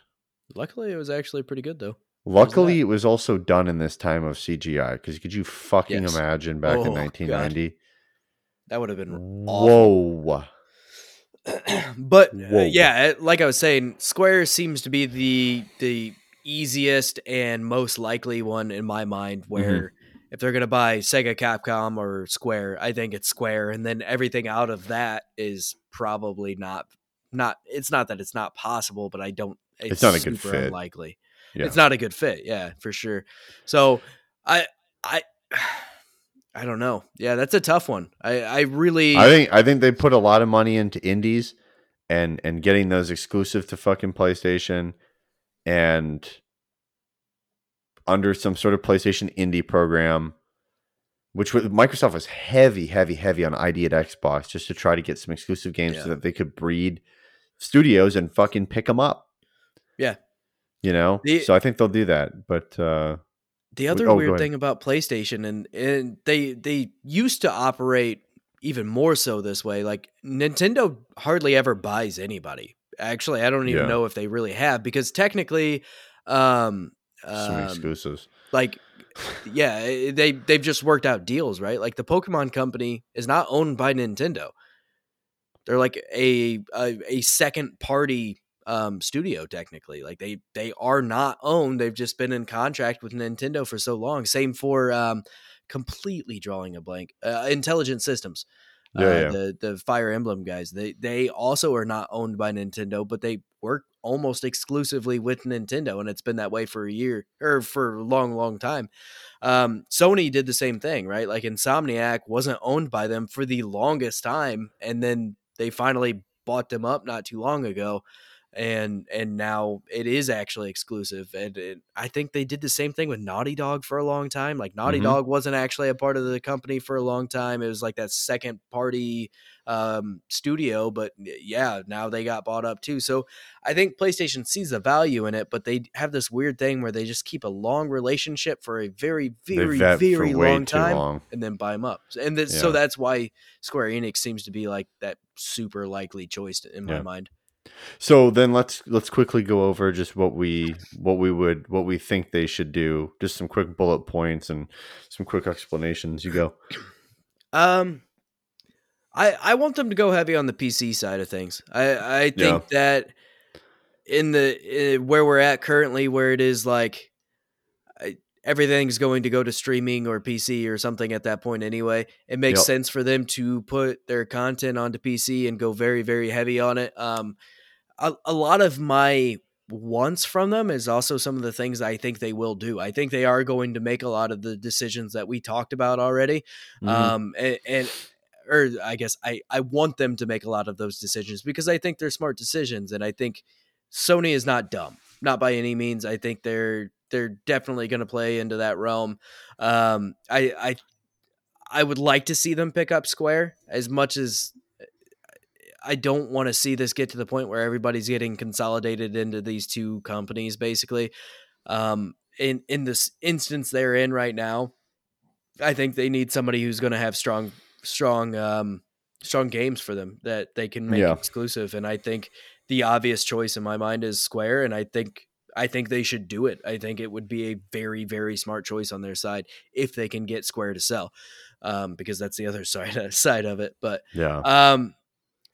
Luckily, it was actually pretty good though. Luckily, it was also done in this time of CGI. Because could you fucking Yes. imagine back Oh, in God. 1990? That would have been awful. Whoa! but uh, yeah, like I was saying, Square seems to be the the easiest and most likely one in my mind. Mm-hmm. Where if they're gonna buy Sega, Capcom, or Square, I think it's Square, and then everything out of that is probably not not. It's not that it's not possible, but I don't. It's, It's not a good fit. Unlikely. Yeah. It's not a good fit. Yeah, for sure. So I I. I don't know. Yeah, that's a tough one. I, I really I think I think they put a lot of money into indies and and getting those exclusive to fucking PlayStation and under some sort of PlayStation indie program, which was, Microsoft was heavy, heavy, heavy on ID at Xbox just to try to get some exclusive games Yeah. so that they could breed studios and fucking pick them up. You know, The- so I think they'll do that. But uh, The other oh, weird thing about PlayStation and and they they used to operate even more so this way. Like Nintendo hardly ever buys anybody. Actually, I don't even Yeah. know if they really have because technically um some um, exclusives. like yeah, eh, they they've just worked out deals, right? Like the Pokemon company is not owned by Nintendo. They're like a a, a second party um, studio technically. Like they they are not owned. They've just been in contract with Nintendo for so long. Same for um, completely drawing a blank. Uh, Intelligent Systems. Yeah, uh, yeah. the the Fire Emblem guys. They they also are not owned by Nintendo, but they work almost exclusively with Nintendo, and it's been that way for a year or for a long, long time. Um, Sony did the same thing, right? Like Insomniac wasn't owned by them for the longest time, and then they finally bought them up not too long ago. And and now it is actually exclusive and it, i think they did the same thing with naughty dog for a long time like naughty Mhm. dog wasn't actually a part of the company for a long time it was like that second party um, studio but yeah now they got bought up too so i think playstation sees the value in it but they have this weird thing where they just keep a long relationship for a very very very long time long. and then buy them up and th- so that's why square enix seems to be like that super likely choice in my mind So then let's let's quickly go over just what we what we would what we think they should do. Just some quick bullet points and some quick explanations. You go. Um, I I want them to go heavy on the PC side of things. I I think that in the uh, where we're at currently, where it is like I, everything's going to go to streaming or PC or something at that point anyway. It makes Yep. sense for them to put their content onto PC and go very very heavy on it. Um, a, a lot of my wants from them is also some of the things I think they will do. I think they are going to make a lot of the decisions that we talked about already. Mhm. Um, and, and or I guess I I want them to make a lot of those decisions because I think they're smart decisions, and I think Sony is not dumb, not by any means. I think they're they're definitely going to play into that realm. Um, I I I would like to see them pick up Square as much as I don't want to see this get to the point where everybody's getting consolidated into these two companies, basically. Um, in in this instance they're in right now, I think they need somebody who's going to have strong, strong, um, strong games for them that they can make Yeah. exclusive. And I think the obvious choice in my mind is Square, and I think I think they should do it. I think it would be a very very smart choice on their side if they can get Square to sell, um, because that's the other side side of it. But Yeah. um,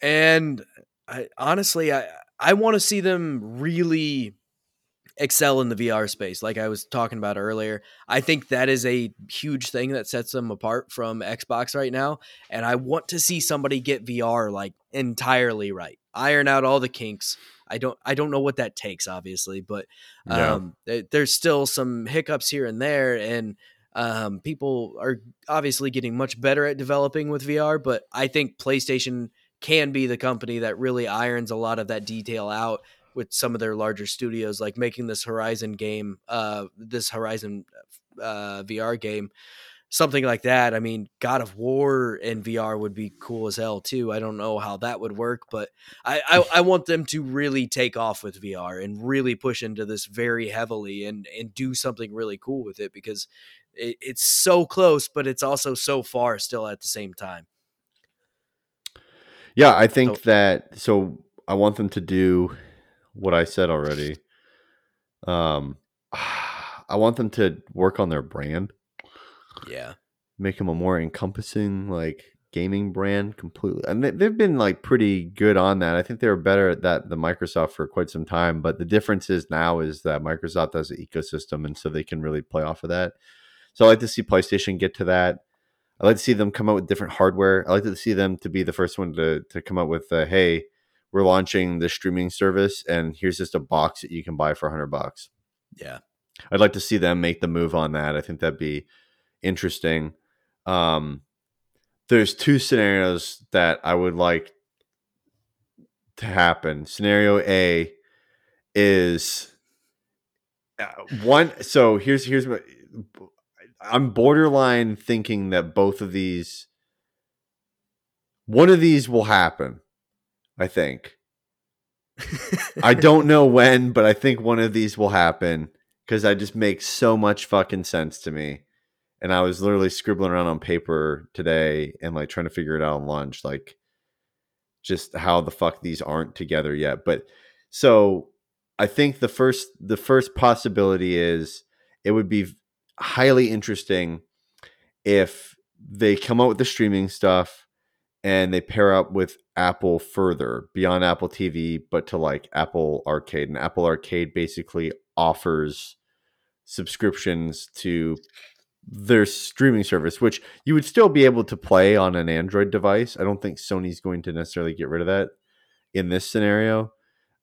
and I honestly, I I want to see them really excel in the VR space, like I was talking about earlier. I think that is a huge thing that sets them apart from Xbox right now, and I want to see somebody get VR like entirely right, iron out all the kinks. I don't I don't know what that takes, obviously, but Yeah. um, th- there's still some hiccups here and there, and um, people are obviously getting much better at developing with VR. But I think PlayStation can be the company that really irons a lot of that detail out with some of their larger studios, like making this Horizon game, uh, this Horizon uh, VR game, something like that. I mean, God of War in VR would be cool as hell too. I don't know how that would work, but I, I, I want them to really take off with VR and really push into this very heavily and and do something really cool with it because it, it's so close, but it's also so far still at the same time. Yeah, I think So- that so I want them to do what I said already. Um I want them to work on their brand, Yeah. make them a more encompassing like gaming brand completely. And they, they've been like pretty good on that. I think they were better at that than Microsoft for quite some time, but the difference is now is that Microsoft has an ecosystem and so they can really play off of that. So I like to see PlayStation get to that. I like to see them come out with different hardware. I like to see them to be the first one to to come out with, uh, hey, we're launching the streaming service, and here's just a box that you can buy for hundred bucks. Yeah. I'd like to see them make the move on that. I think that'd be interesting. Um, there's two scenarios that I would like to happen. Scenario A is uh, one. So here's here's what I'm borderline thinking that both of these, one of these will happen. I think. I don't know when, but I think one of these will happen because that just makes so much fucking sense to me. And I was literally scribbling around on paper today and like trying to figure it out on lunch, like just how the fuck these aren't together yet. But so I think the first the first possibility is it would be highly interesting if they come out with the streaming stuff and they pair up with Apple further beyond Apple TV, but to like Apple Arcade. And Apple Arcade basically offers subscriptions to their streaming service, which you would still be able to play on an Android device. I don't think Sony's going to necessarily get rid of that in this scenario.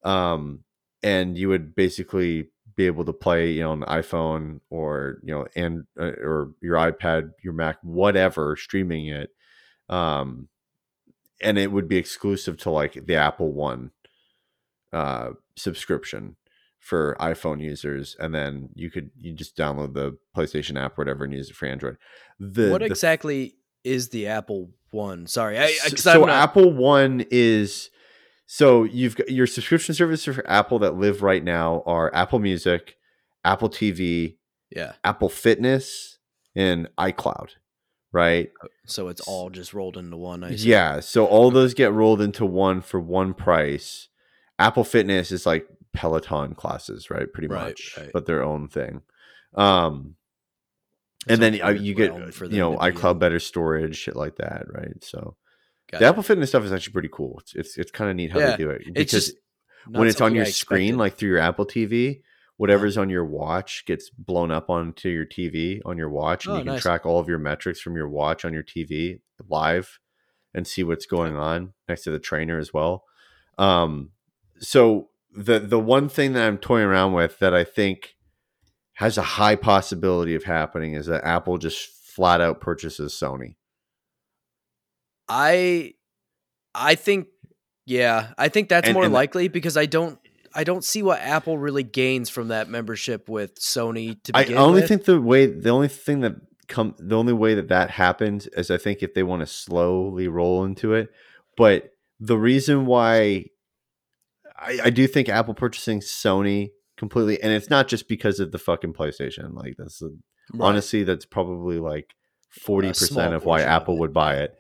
Um, and you would basically be able to play, you know, on iPhone or you know, and uh, or your iPad, your Mac, whatever, streaming it. Um, and it would be exclusive to like the Apple One uh, subscription for iPhone users, and then you could you just download the PlayStation app, or whatever, and use it for Android. The, what the- exactly is the Apple One? Sorry, I, so I'm not- Apple One is so you've got your subscription services for Apple that live right now are Apple Music, Apple TV, yeah. Apple Fitness, and iCloud, right? So it's all just rolled into one. Yeah, so all those get rolled into one for one price. Apple Fitness is like Peloton classes, right? Pretty Right, much, right. but their own thing. Um, It's and then uh, you get you know to be in. iCloud better storage, shit like that, right? So the Gotcha. Apple Fitness stuff is actually pretty cool. It's it's, it's kind of neat how Yeah, they do it It's because just when it's on your I screen, expected. like through your Apple TV, whatever's on your watch gets blown up onto your TV on your watch, and Oh, you can nice. track all of your metrics from your watch on your TV live and see what's going on next to the trainer as well. Um, so the the one thing that I'm toying around with that I think has a high possibility of happening is that Apple just flat out purchases Sony. I I think yeah, I think that's And- more and- likely because I don't I don't see what Apple really gains from that membership with Sony to I only with. think the way the only thing that come the only way that that happens is I think if they want to slowly roll into it. But the reason why I, I do think Apple purchasing Sony completely, and it's not just because of the fucking PlayStation. Like that's Right. honestly that's probably like 40% of why Apple would buy it.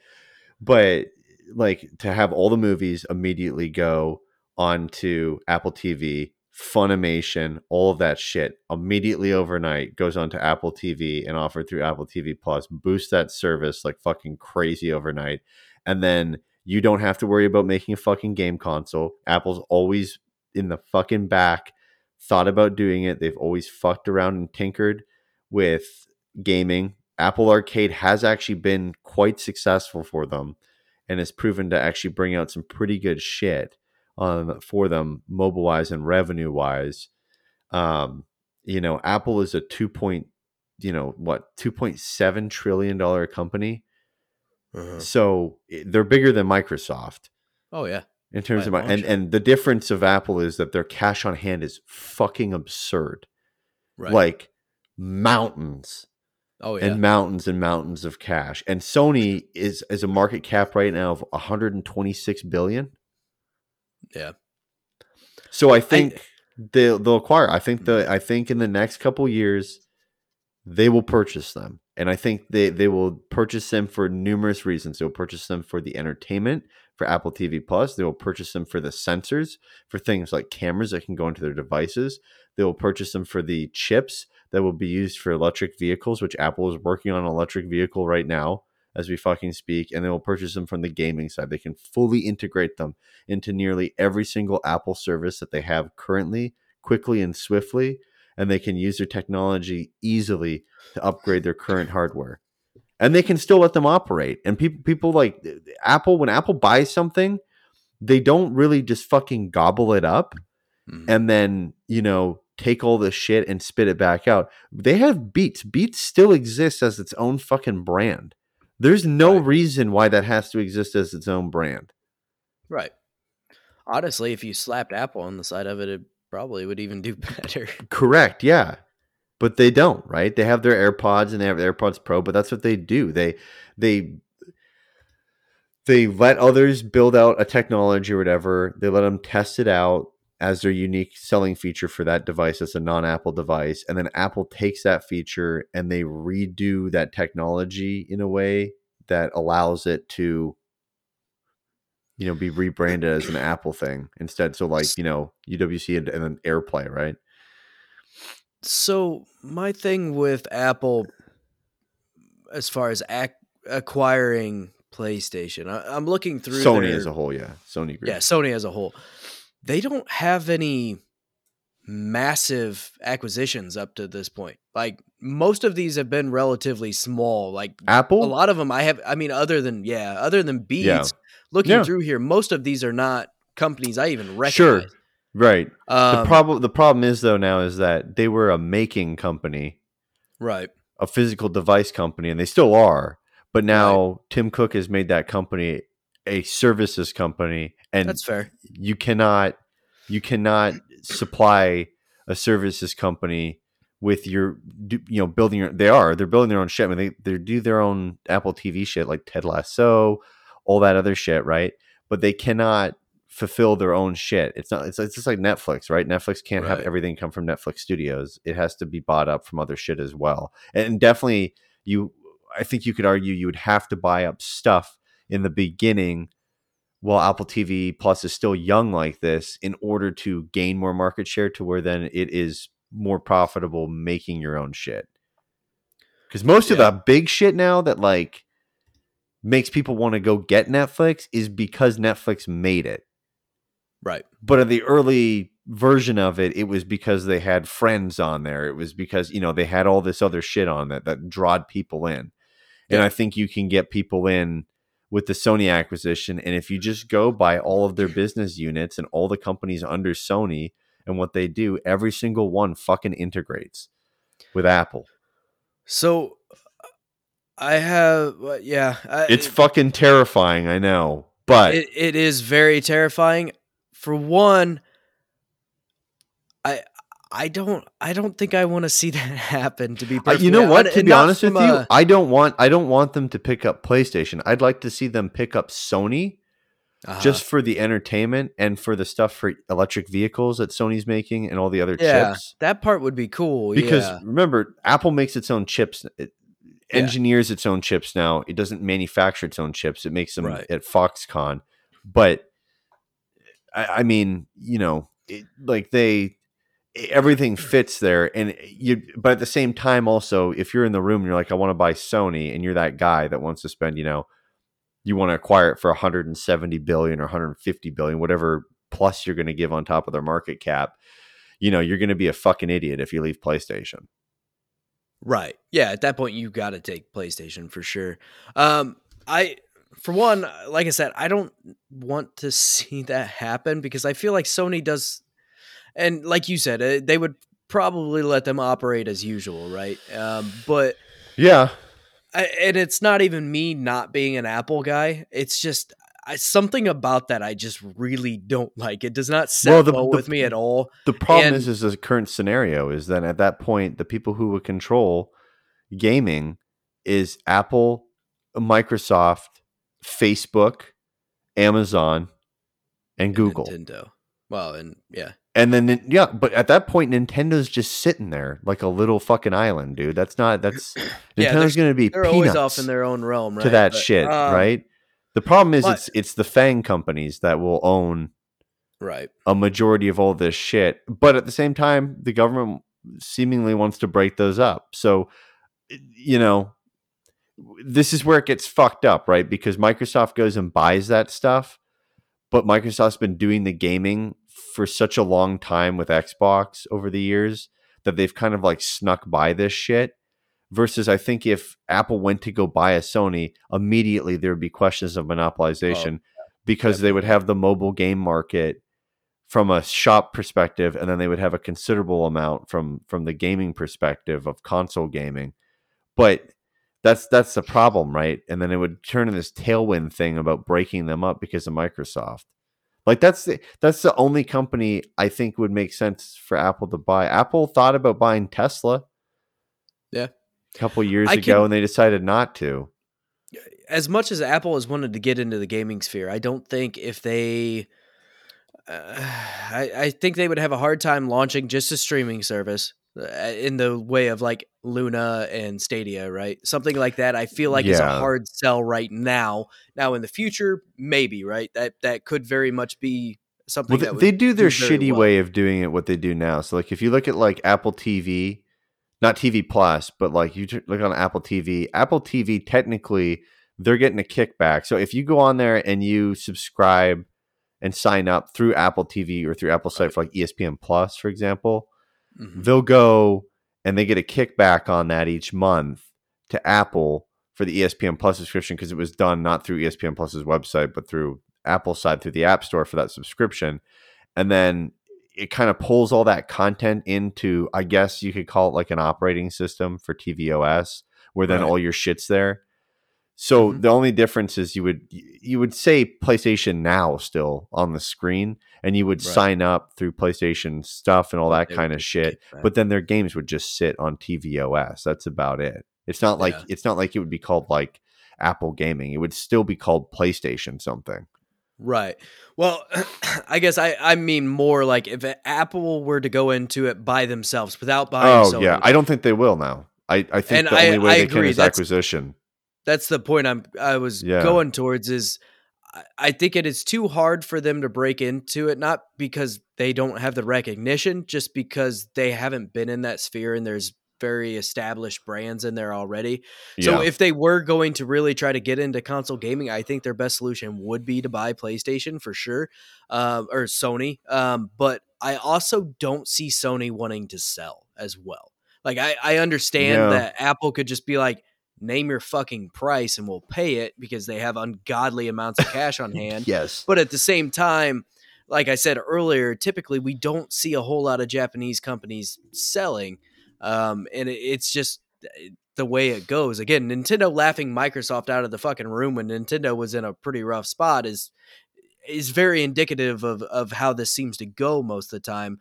But like to have all the movies immediately go onto Apple TV, Funimation, all of that shit immediately overnight goes onto Apple TV and offered through Apple TV Plus, boost that service like fucking crazy overnight. And then you don't have to worry about making a fucking game console. Apple's always in the fucking back thought about doing it. They've always fucked around and tinkered with gaming. Apple Arcade has actually been quite successful for them and has proven to actually bring out some pretty good shit um, for them mobile wise and revenue wise. Um, you know, Apple is a two point, you know, what, $2.7 trillion company. Uh-huh. So they're bigger than Microsoft Oh yeah. in terms By of my, and, and the difference of Apple is that their cash on hand is fucking absurd. Right. Like mountains oh yeah. and mountains and mountains of cash. And Sony is is a market cap right now of 126 billion. yeah. So I think they'll they'll acquire. I think the mm-hmm. I think in the next couple years they will purchase them. And I think they, they will purchase them for numerous reasons. They'll purchase them for the entertainment, for Apple TV Plus. They will purchase them for the sensors, for things like cameras that can go into their devices. They will purchase them for the chips that will be used for electric vehicles, which Apple is working on an electric vehicle right now as we fucking speak. And they will purchase them from the gaming side. They can fully integrate them into nearly every single Apple service that they have currently, quickly and swiftly. And they can use their technology easily to upgrade their current hardware. And they can still let them operate. And people people like Apple, when Apple buys something, they don't really just fucking gobble it up Mhm. and then, you know, take all this shit and spit it back out. They have Beats. Beats still exists as its own fucking brand. There's no Right. reason why that has to exist as its own brand. Right. Honestly, if you slapped Apple on the side of it, it probably would even do better. Correct, yeah. But they don't, right? They have their AirPods and they have AirPods Pro, but that's what they do. They they they let others build out a technology or whatever. They let them test it out as their unique selling feature for that device as a non-Apple device, and then Apple takes that feature and they redo that technology in a way that allows it to you know be rebranded as an Apple thing instead. So like, you know, UWC and, and then AirPlay, right? So my thing with Apple, as far as ac- acquiring PlayStation, I, I'm looking through Sony their- as a whole, yeah. Sony group. Yeah, Sony as a whole. They don't have any massive acquisitions up to this point. Like most of these have been relatively small. Like Apple? a lot of them I have I mean other than yeah, other than Beats, Yeah. looking Yeah. through here, most of these are not companies I even Sure. recognize. Right. Um, the problem the problem is though now is that they were a making company, right. a physical device company, and they still are. But now Tim Cook has made that company a services company, and That's fair. you cannot You cannot supply a services company with your you know building your they are they're building their own shit. I mean they they do their own Apple TV shit like Ted Lasso, all that other shit, right? But they cannot fulfill their own shit. It's not. It's, it's just like Netflix, right? Netflix can't have everything come from Netflix Studios. It has to be bought up from other shit as well. And definitely, you. I think you could argue you would have to buy up stuff in the beginning while Apple TV Plus is still young like this in order to gain more market share to where then it is more profitable making your own shit. Because most of the big shit now that like makes people want to go get Netflix is because Netflix made it. Right. but in the early version of it it was because they had friends on there. It was because you know they had all this other shit on that that drawed people in. And i think you can get people in with the sony acquisition and if you just go by all of their business units and all the companies under sony and what they do every single one fucking integrates with apple So I have, yeah, I, it's fucking terrifying i know but it, it is very terrifying. For one, I don't I don't think I want to see that happen. To be perfectly you know what? To be honest with you, I don't want I don't want them to pick up PlayStation. I'd like to see them pick up Sony uh, just for the entertainment and for the stuff for electric vehicles that Sony's making and all the other yeah, chips. that part would be cool. Because yeah. remember, Apple makes its own chips. It Yeah. engineers its own chips now. It doesn't manufacture its own chips. It makes them Right. at Foxconn. But I, I mean, you know, it, like they everything fits there and you but at the same time also if you're in the room and you're like i want to buy sony and you're that guy that wants to spend you know you want to acquire it for 170 billion or 150 billion whatever plus you're going to give on top of their market cap you know you're going to be a fucking idiot if you leave playstation Right. Yeah, at that point you got to take PlayStation for sure. Um I for one, like I said, I don't want to see that happen because I feel like Sony does and like you said, uh, they would probably let them operate as usual, right? Um but yeah I, and it's not even me not being an Apple guy. It's just I, something about that I just really don't like. It does not set Well, well, the- the- with me at all. the problem And- is is the current scenario is that at that point the people who would control gaming is apple microsoft facebook amazon and google Nintendo. Well, and yeah, and then yeah but at that point nintendo's just sitting there like a little fucking island dude that's not that's Yeah, nintendo's gonna be they're peanuts always off in their own realm, right? to that But, shit um, right the problem is but- it's it's the fang companies that will own Right. a majority of all this shit. But at the same time, the government seemingly wants to break those up. So, you know, this is where it gets fucked up, right? Because Microsoft goes and buys that stuff, but Microsoft's been doing the gaming for such a long time with Xbox over the years that they've kind of like snuck by this shit. Versus, I think if Apple went to go buy a Sony, immediately there would be questions of monopolization oh, because they would have the mobile game market from a shop perspective and then they would have a considerable amount from from the gaming perspective of console gaming. But that's that's the problem right? And then it would turn in this tailwind thing about breaking them up because of microsoft like that's the that's the only company i think would make sense for apple to buy apple thought about buying tesla Yeah. a couple years I ago can- and they decided not to As much as Apple has wanted to get into the gaming sphere, I don't think if they. Uh, I, I think they would have a hard time launching just a streaming service Uh, in the way of like Luna and Stadia, right? Something like that. I feel like is a hard sell right now. Now in the future, maybe right. That that could very much be something Well, that they, they do their very shitty well. way of doing it. What they do now. So, like, if you look at like Apple TV, not TV Plus, but like you look on Apple TV, Apple TV technically they're getting a kickback. So if you go on there and you subscribe and sign up through Apple TV or through Apple site for like ESPN Plus, for example, Mhm. they'll go and they get a kickback on that each month to Apple for the ESPN Plus subscription because it was done not through ESPN Plus's website, but through Apple side through the App Store for that subscription. And then it kind of pulls all that content into, I guess you could call it like an operating system for tvOS, where then Right. all your shit's there. So Mhm. the only difference is you would you would say PlayStation Now still on the screen, and you would Right. sign up through PlayStation stuff and all that they kind of shit. But then their games would just sit on tvOS. That's about it. It's not like Yeah. it's not like it would be called like Apple Gaming. It would still be called PlayStation something. Right. Well, I guess I, I mean more like if Apple were to go into it by themselves without buying Oh Sony. yeah, I don't think they will now. I, I think And the I- only way I they can is That's- acquisition. That's the point I'm I was Yeah. going towards is I- think it is too hard for them to break into it, not because they don't have the recognition, just because they haven't been in that sphere and there's very established brands in there already. So Yeah. if they were going to really try to get into console gaming, I think their best solution would be to buy PlayStation for sure, um, or Sony. Um, but I also don't see Sony wanting to sell as well. Like I, I understand Yeah. that Apple could just be like, name your fucking price and we'll pay it because they have ungodly amounts of cash on hand. yes. But at the same time, like I said earlier, typically we don't see a whole lot of Japanese companies selling. Um, and it, it's just the way it goes. Again, Nintendo laughing Microsoft out of the fucking room when Nintendo was in a pretty rough spot is is very indicative of of how this seems to go most of the time.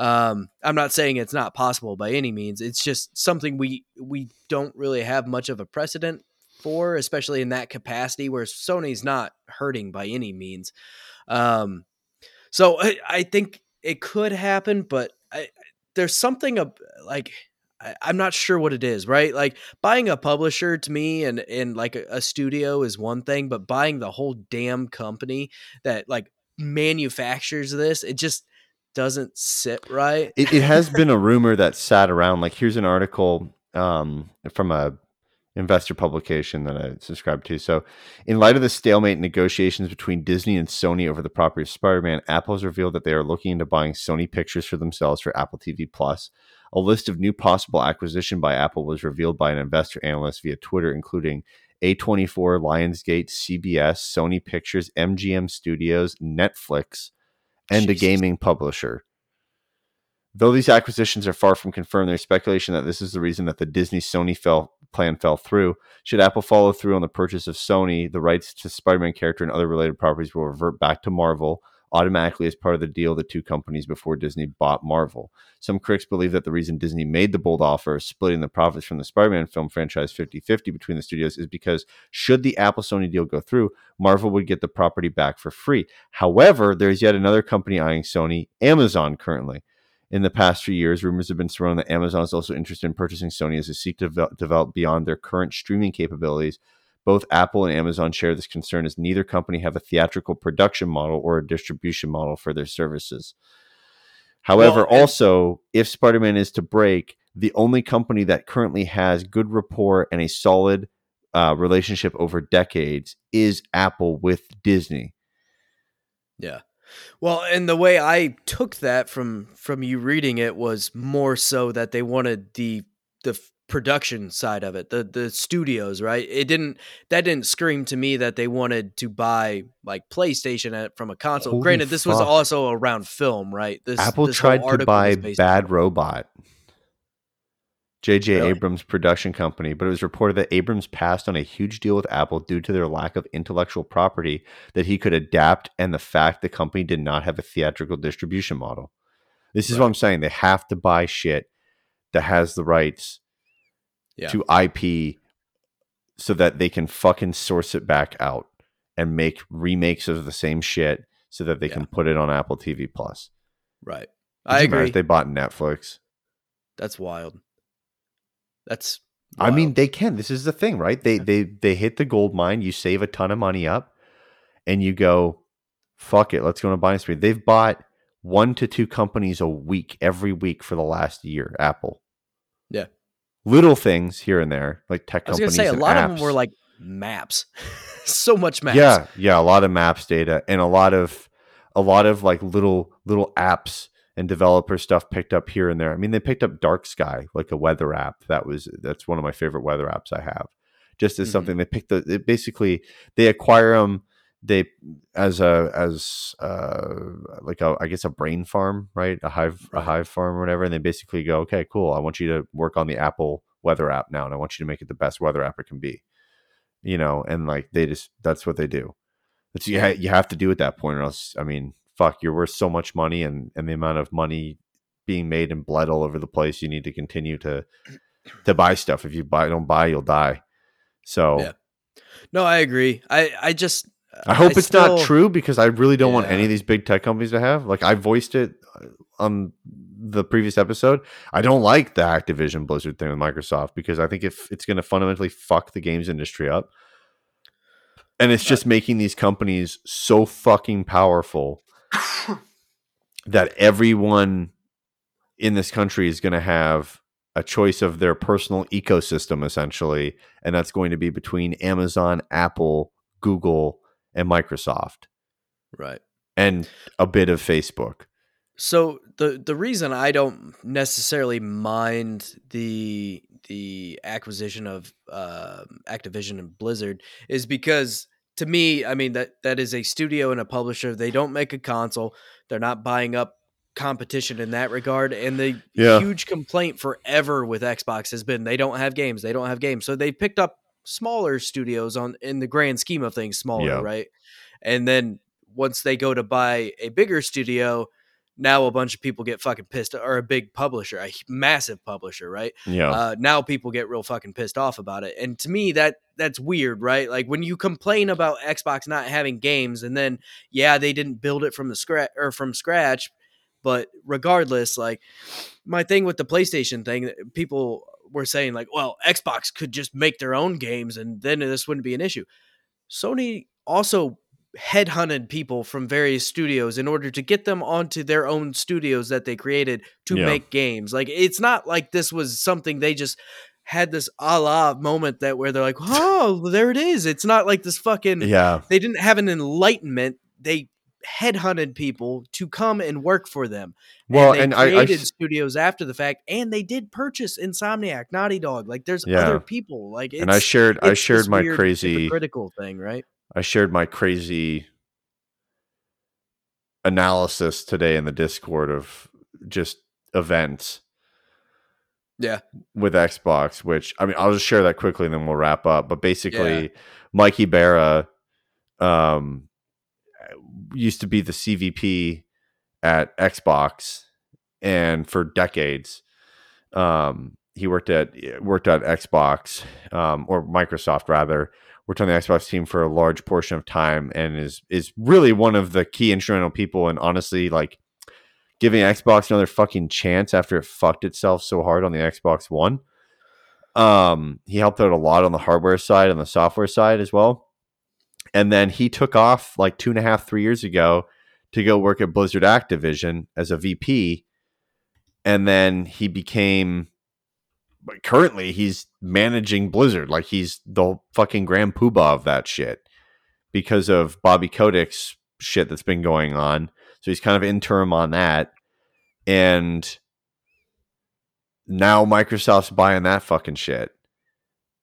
Um, I'm not saying it's not possible by any means. It's just something we we don't really have much of a precedent for, especially in that capacity where Sony's not hurting by any means. Um, so I, I think it could happen, but I, there's something ab- like I, I'm not sure what it is, right? Like buying a publisher to me and and like a, a studio is one thing, but buying the whole damn company that like manufactures this, it just doesn't sit right. it, it has been a rumor that sat around. Like here's an article um, from a investor publication that I subscribe to. So, in light of the stalemate negotiations between Disney and Sony over the property of Spider-Man, Apple has revealed that they are looking into buying Sony Pictures for themselves for Apple TV Plus. A list of new possible acquisition by Apple was revealed by an investor analyst via Twitter, including A24, Lionsgate, CBS, Sony Pictures, MGM Studios, Netflix, and a gaming publisher. Though these acquisitions are far from confirmed, there's speculation that this is the reason that the Disney Sony fell, plan fell through. Should Apple follow through on the purchase of Sony, the rights to Spider Man character and other related properties will revert back to Marvel automatically as part of the deal the two companies before Disney bought Marvel. Some critics believe that the reason Disney made the bold offer of splitting the profits from the Spider Man film franchise 50 50 between the studios is because should the Apple Sony deal go through, Marvel would get the property back for free. However, there's yet another company eyeing Sony, Amazon, currently. In the past few years, rumors have been surrounding that Amazon is also interested in purchasing Sony as they seek to develop beyond their current streaming capabilities. Both Apple and Amazon share this concern as neither company have a theatrical production model or a distribution model for their services. However, Well, also, if Spider Man is to break, the only company that currently has good rapport and a solid uh, relationship over decades is Apple with Disney. Yeah. Well, and the way I took that from from you reading it was more so that they wanted the the production side of it, the the studios, right? It didn't that didn't scream to me that they wanted to buy like PlayStation at, from a console. Holy Granted, this was also around film, right? This Apple this tried to buy Bad Robot, J.J. Really? Abrams' production company, but it was reported that Abrams passed on a huge deal with Apple due to their lack of intellectual property that he could adapt and the fact the company did not have a theatrical distribution model. This is what I'm saying. They have to buy shit that has the rights Yeah. to IP so that they can fucking source it back out and make remakes of the same shit so that they Yeah. can put it on Apple TV Plus. Right. I agree. if they bought Netflix. That's wild. That's I mean, they can. This is the thing, right? They they they hit the gold mine. You save a ton of money up, and you go, "Fuck it, let's go on a buying spree." They've bought one to two companies a week every week for the last year. Apple, Yeah. Little things here and there, like tech companies. I was gonna say a lot of them were like maps. so much maps. Yeah, yeah, a lot of maps data and a lot of a lot of like little little apps and developer stuff picked up here and there. I mean, they picked up Dark Sky, like a weather app. That was that's one of my favorite weather apps I have. Just as Mhm. something they picked the it basically they acquire them they as a as uh like a I guess a brain farm, right? A hive a hive farm or whatever and they basically go, "Okay, cool. I want you to work on the Apple weather app now and I want you to make it the best weather app it can be." you know, and like they just that's what they do. It's you, ha- you have to do at that point, or else I mean, fuck, you're worth so much money, and and the amount of money being made and bled all over the place, you need to continue to to buy stuff. If you buy don't buy, you'll die. So Yeah. No, I agree. I I just I hope it's still- not true because I really don't want any of these big tech companies to have. Like I voiced it uh, on the previous episode. I don't like the Activision Blizzard thing with Microsoft because I think if it's going to fundamentally fuck the games industry up. And it's just making these companies so fucking powerful that everyone in this country is going to have a choice of their personal ecosystem essentially and that's going to be between Amazon, Apple, Google, and Microsoft Right. and a bit of Facebook. So the the reason I don't necessarily mind the the acquisition of um Activision and Blizzard is because to me, I mean that that is a studio and a publisher. They don't make a console. They're not buying up competition in that regard. And the Yeah. huge complaint forever with Xbox has been they don't have games. They don't have games. So they picked up smaller studios on in the grand scheme of things, smaller, Yeah. right? And then once they go to buy a bigger studio, now a bunch of people get fucking pissed or a big publisher a massive publisher right Yeah. uh, now people get real fucking pissed off about it and to me that that's weird right like when you complain about xbox not having games and then yeah they didn't build it from the scratch or from scratch but regardless like my thing with the playstation thing people were saying like well xbox could just make their own games and then this wouldn't be an issue sony also headhunted people from various studios in order to get them onto their own studios that they created to Yeah. make games. Like it's not like this was something they just had this a la moment that where they're like, oh, there it is. It's not like this fucking. yeah. They didn't have an enlightenment. They headhunted people to come and work for them. Well, and and they I, I created studios after the fact, and they did purchase Insomniac, Naughty Dog. Like there's Yeah. other people. Like it's, and I shared I shared my weird crazy critical thing, right? I shared my crazy analysis today in the Discord of just events Yeah. with Xbox, which I mean, I'll just share that quickly and then we'll wrap up. But basically, Mike Ybarra um, used to be the CVP at Xbox, and for decades, um, he worked at worked at Xbox um, or Microsoft rather. Worked on the Xbox team for a large portion of time, and is is really one of the key instrumental people. And honestly, like giving Xbox another fucking chance after it fucked itself so hard on the Xbox One. Um, he helped out a lot on the hardware side and the software side as well. And then he took off like two and a half, three years ago to go work at Blizzard Activision as a VP. And then he became currently he's managing Blizzard. Like he's the fucking grand poobah of that shit because of Bobby Kotick's shit that's been going on. So he's kind of interim on that. And now Microsoft's buying that fucking shit.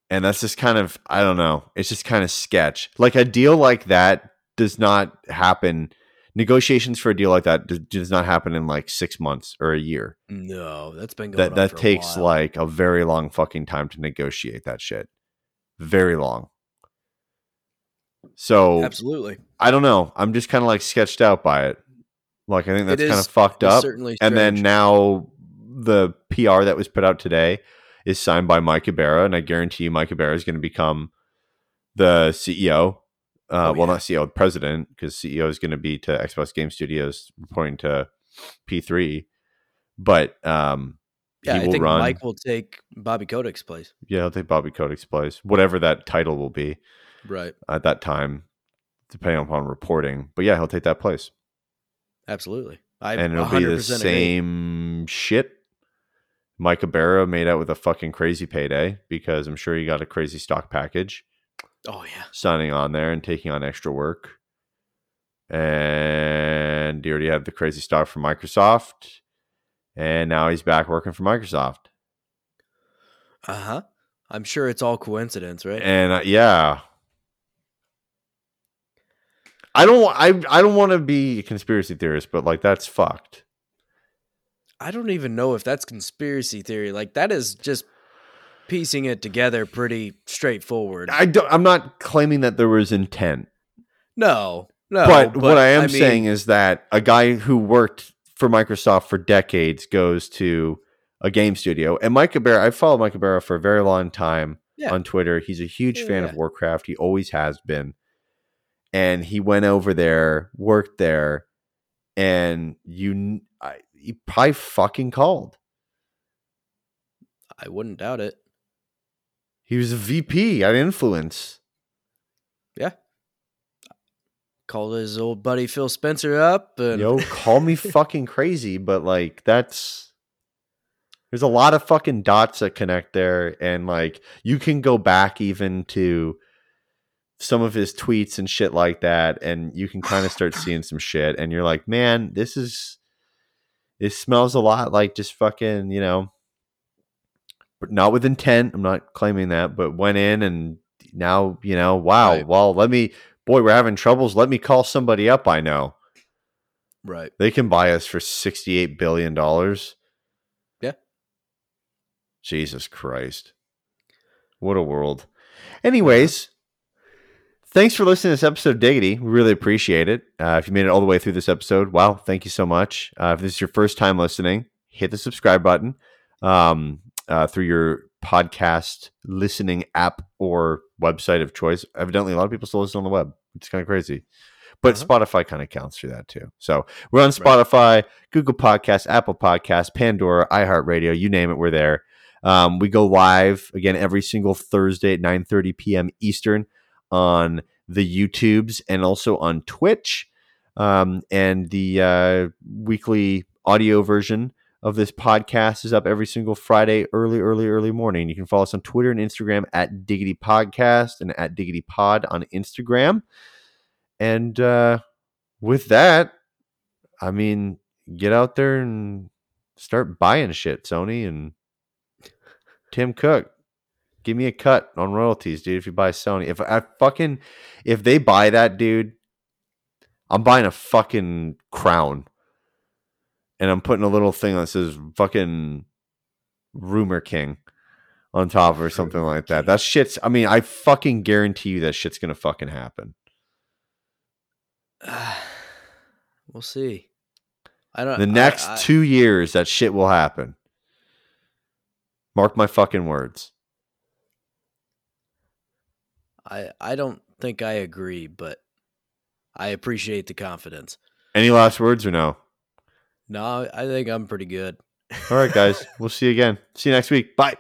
And that's just kind of, I don't know. It's just kind of sketch. Like a deal like that does not happen. Negotiations for a deal like that d- does not happen in like six months or a year. No, that's been going That on that for a takes while. like a very long fucking time to negotiate that shit. Very long. So absolutely. I don't know. I'm just kind of like sketched out by it. Like I think that's kind of fucked up. certainly And then now the PR that was put out today is signed by Mike Ybarra, and I guarantee you Mike Ybarra is going to become the CEO. Uh, Oh, well, not CEO, president, because CEO is going to be to Xbox Game Studios, reporting to P3. But um, yeah, he I will think run. Mike will take Bobby Kotick's place. Yeah, he'll take Bobby Kotick's place, whatever that title will be Right. at that time, depending upon reporting. But yeah, he'll take that place. Absolutely. I and it'll be the 100% agree. same shit. Mike Ybarra made out with a fucking crazy payday because I'm sure he got a crazy stock package Oh yeah. signing on there and taking on extra work. And he already had the crazy stock from Microsoft. And now he's back working for Microsoft. Uh huh. I'm sure it's all coincidence, right? And uh, yeah. I don't I I don't want to be a conspiracy theorist, but like that's fucked. I don't even know if that's conspiracy theory. Like that is just piecing it together pretty straightforward. I don't, I'm not claiming that there was intent, no, no. but, what I am mean, saying is that a guy who worked for Microsoft for decades goes to a game studio, and Mike Ybarra. I followed Mike Ybarra for a very long time Yeah. on Twitter. He's a huge Yeah, fan yeah. of Warcraft. He always has been, and he went over there, worked there, and you, I, he probably fucking called. I wouldn't doubt it. He was a VP at Influence. Yeah. Called his old buddy Phil Spencer up, and Yo, call me fucking crazy, but like that's there's a lot of fucking dots that connect there, and like you can go back even to some of his tweets and shit like that, and you can oh kind of start seeing some shit, and you're like, man, this is it smells a lot like just fucking, you know, but not with intent. I'm not claiming that, but went in and now, you know, wow. Right. Well, let me, boy, we're having troubles. Let me call somebody up. I know right. they can buy us for $68 billion. Yeah. Jesus Christ. What a world. Anyways, thanks for listening to this episode of Diggity. We really appreciate it. Uh, if you made it all the way through this episode, wow, thank you so much. Uh, if this is your first time listening, hit the subscribe button um, uh, through your podcast listening app or website of choice. Evidently, a lot of people still listen on the web. It's kind of crazy. But Uh-huh. Spotify kind of counts for that too. So we're on Right. Spotify, Google Podcasts, Apple Podcasts, Pandora, iHeartRadio, you name it, we're there. Um, we go live again every single Thursday at 9:30 p.m. Eastern on the YouTubes and also on Twitch. Um, and the uh, weekly audio version of this podcast is up every single Friday, early, early, early morning. You can follow us on Twitter and Instagram at Diggity Podcast and at Diggity Pod on Instagram. And uh, with that, I mean, get out there and start buying shit, Sony and Tim Cook. Give me a cut on royalties, dude. If you buy Sony, if I fucking if they buy that, dude, I'm buying a fucking crown, and I'm putting a little thing that says fucking Rumor King on top or something like that. That shit's. I mean, I fucking guarantee you that shit's gonna fucking happen. we'll see. I don't. The I- next I- two years, that shit will happen. Mark my fucking words. I I don't think I agree, but I appreciate the confidence. Any last words or no? No, I think I'm pretty good. All right, guys. we'll see you again. See you next week. Bye.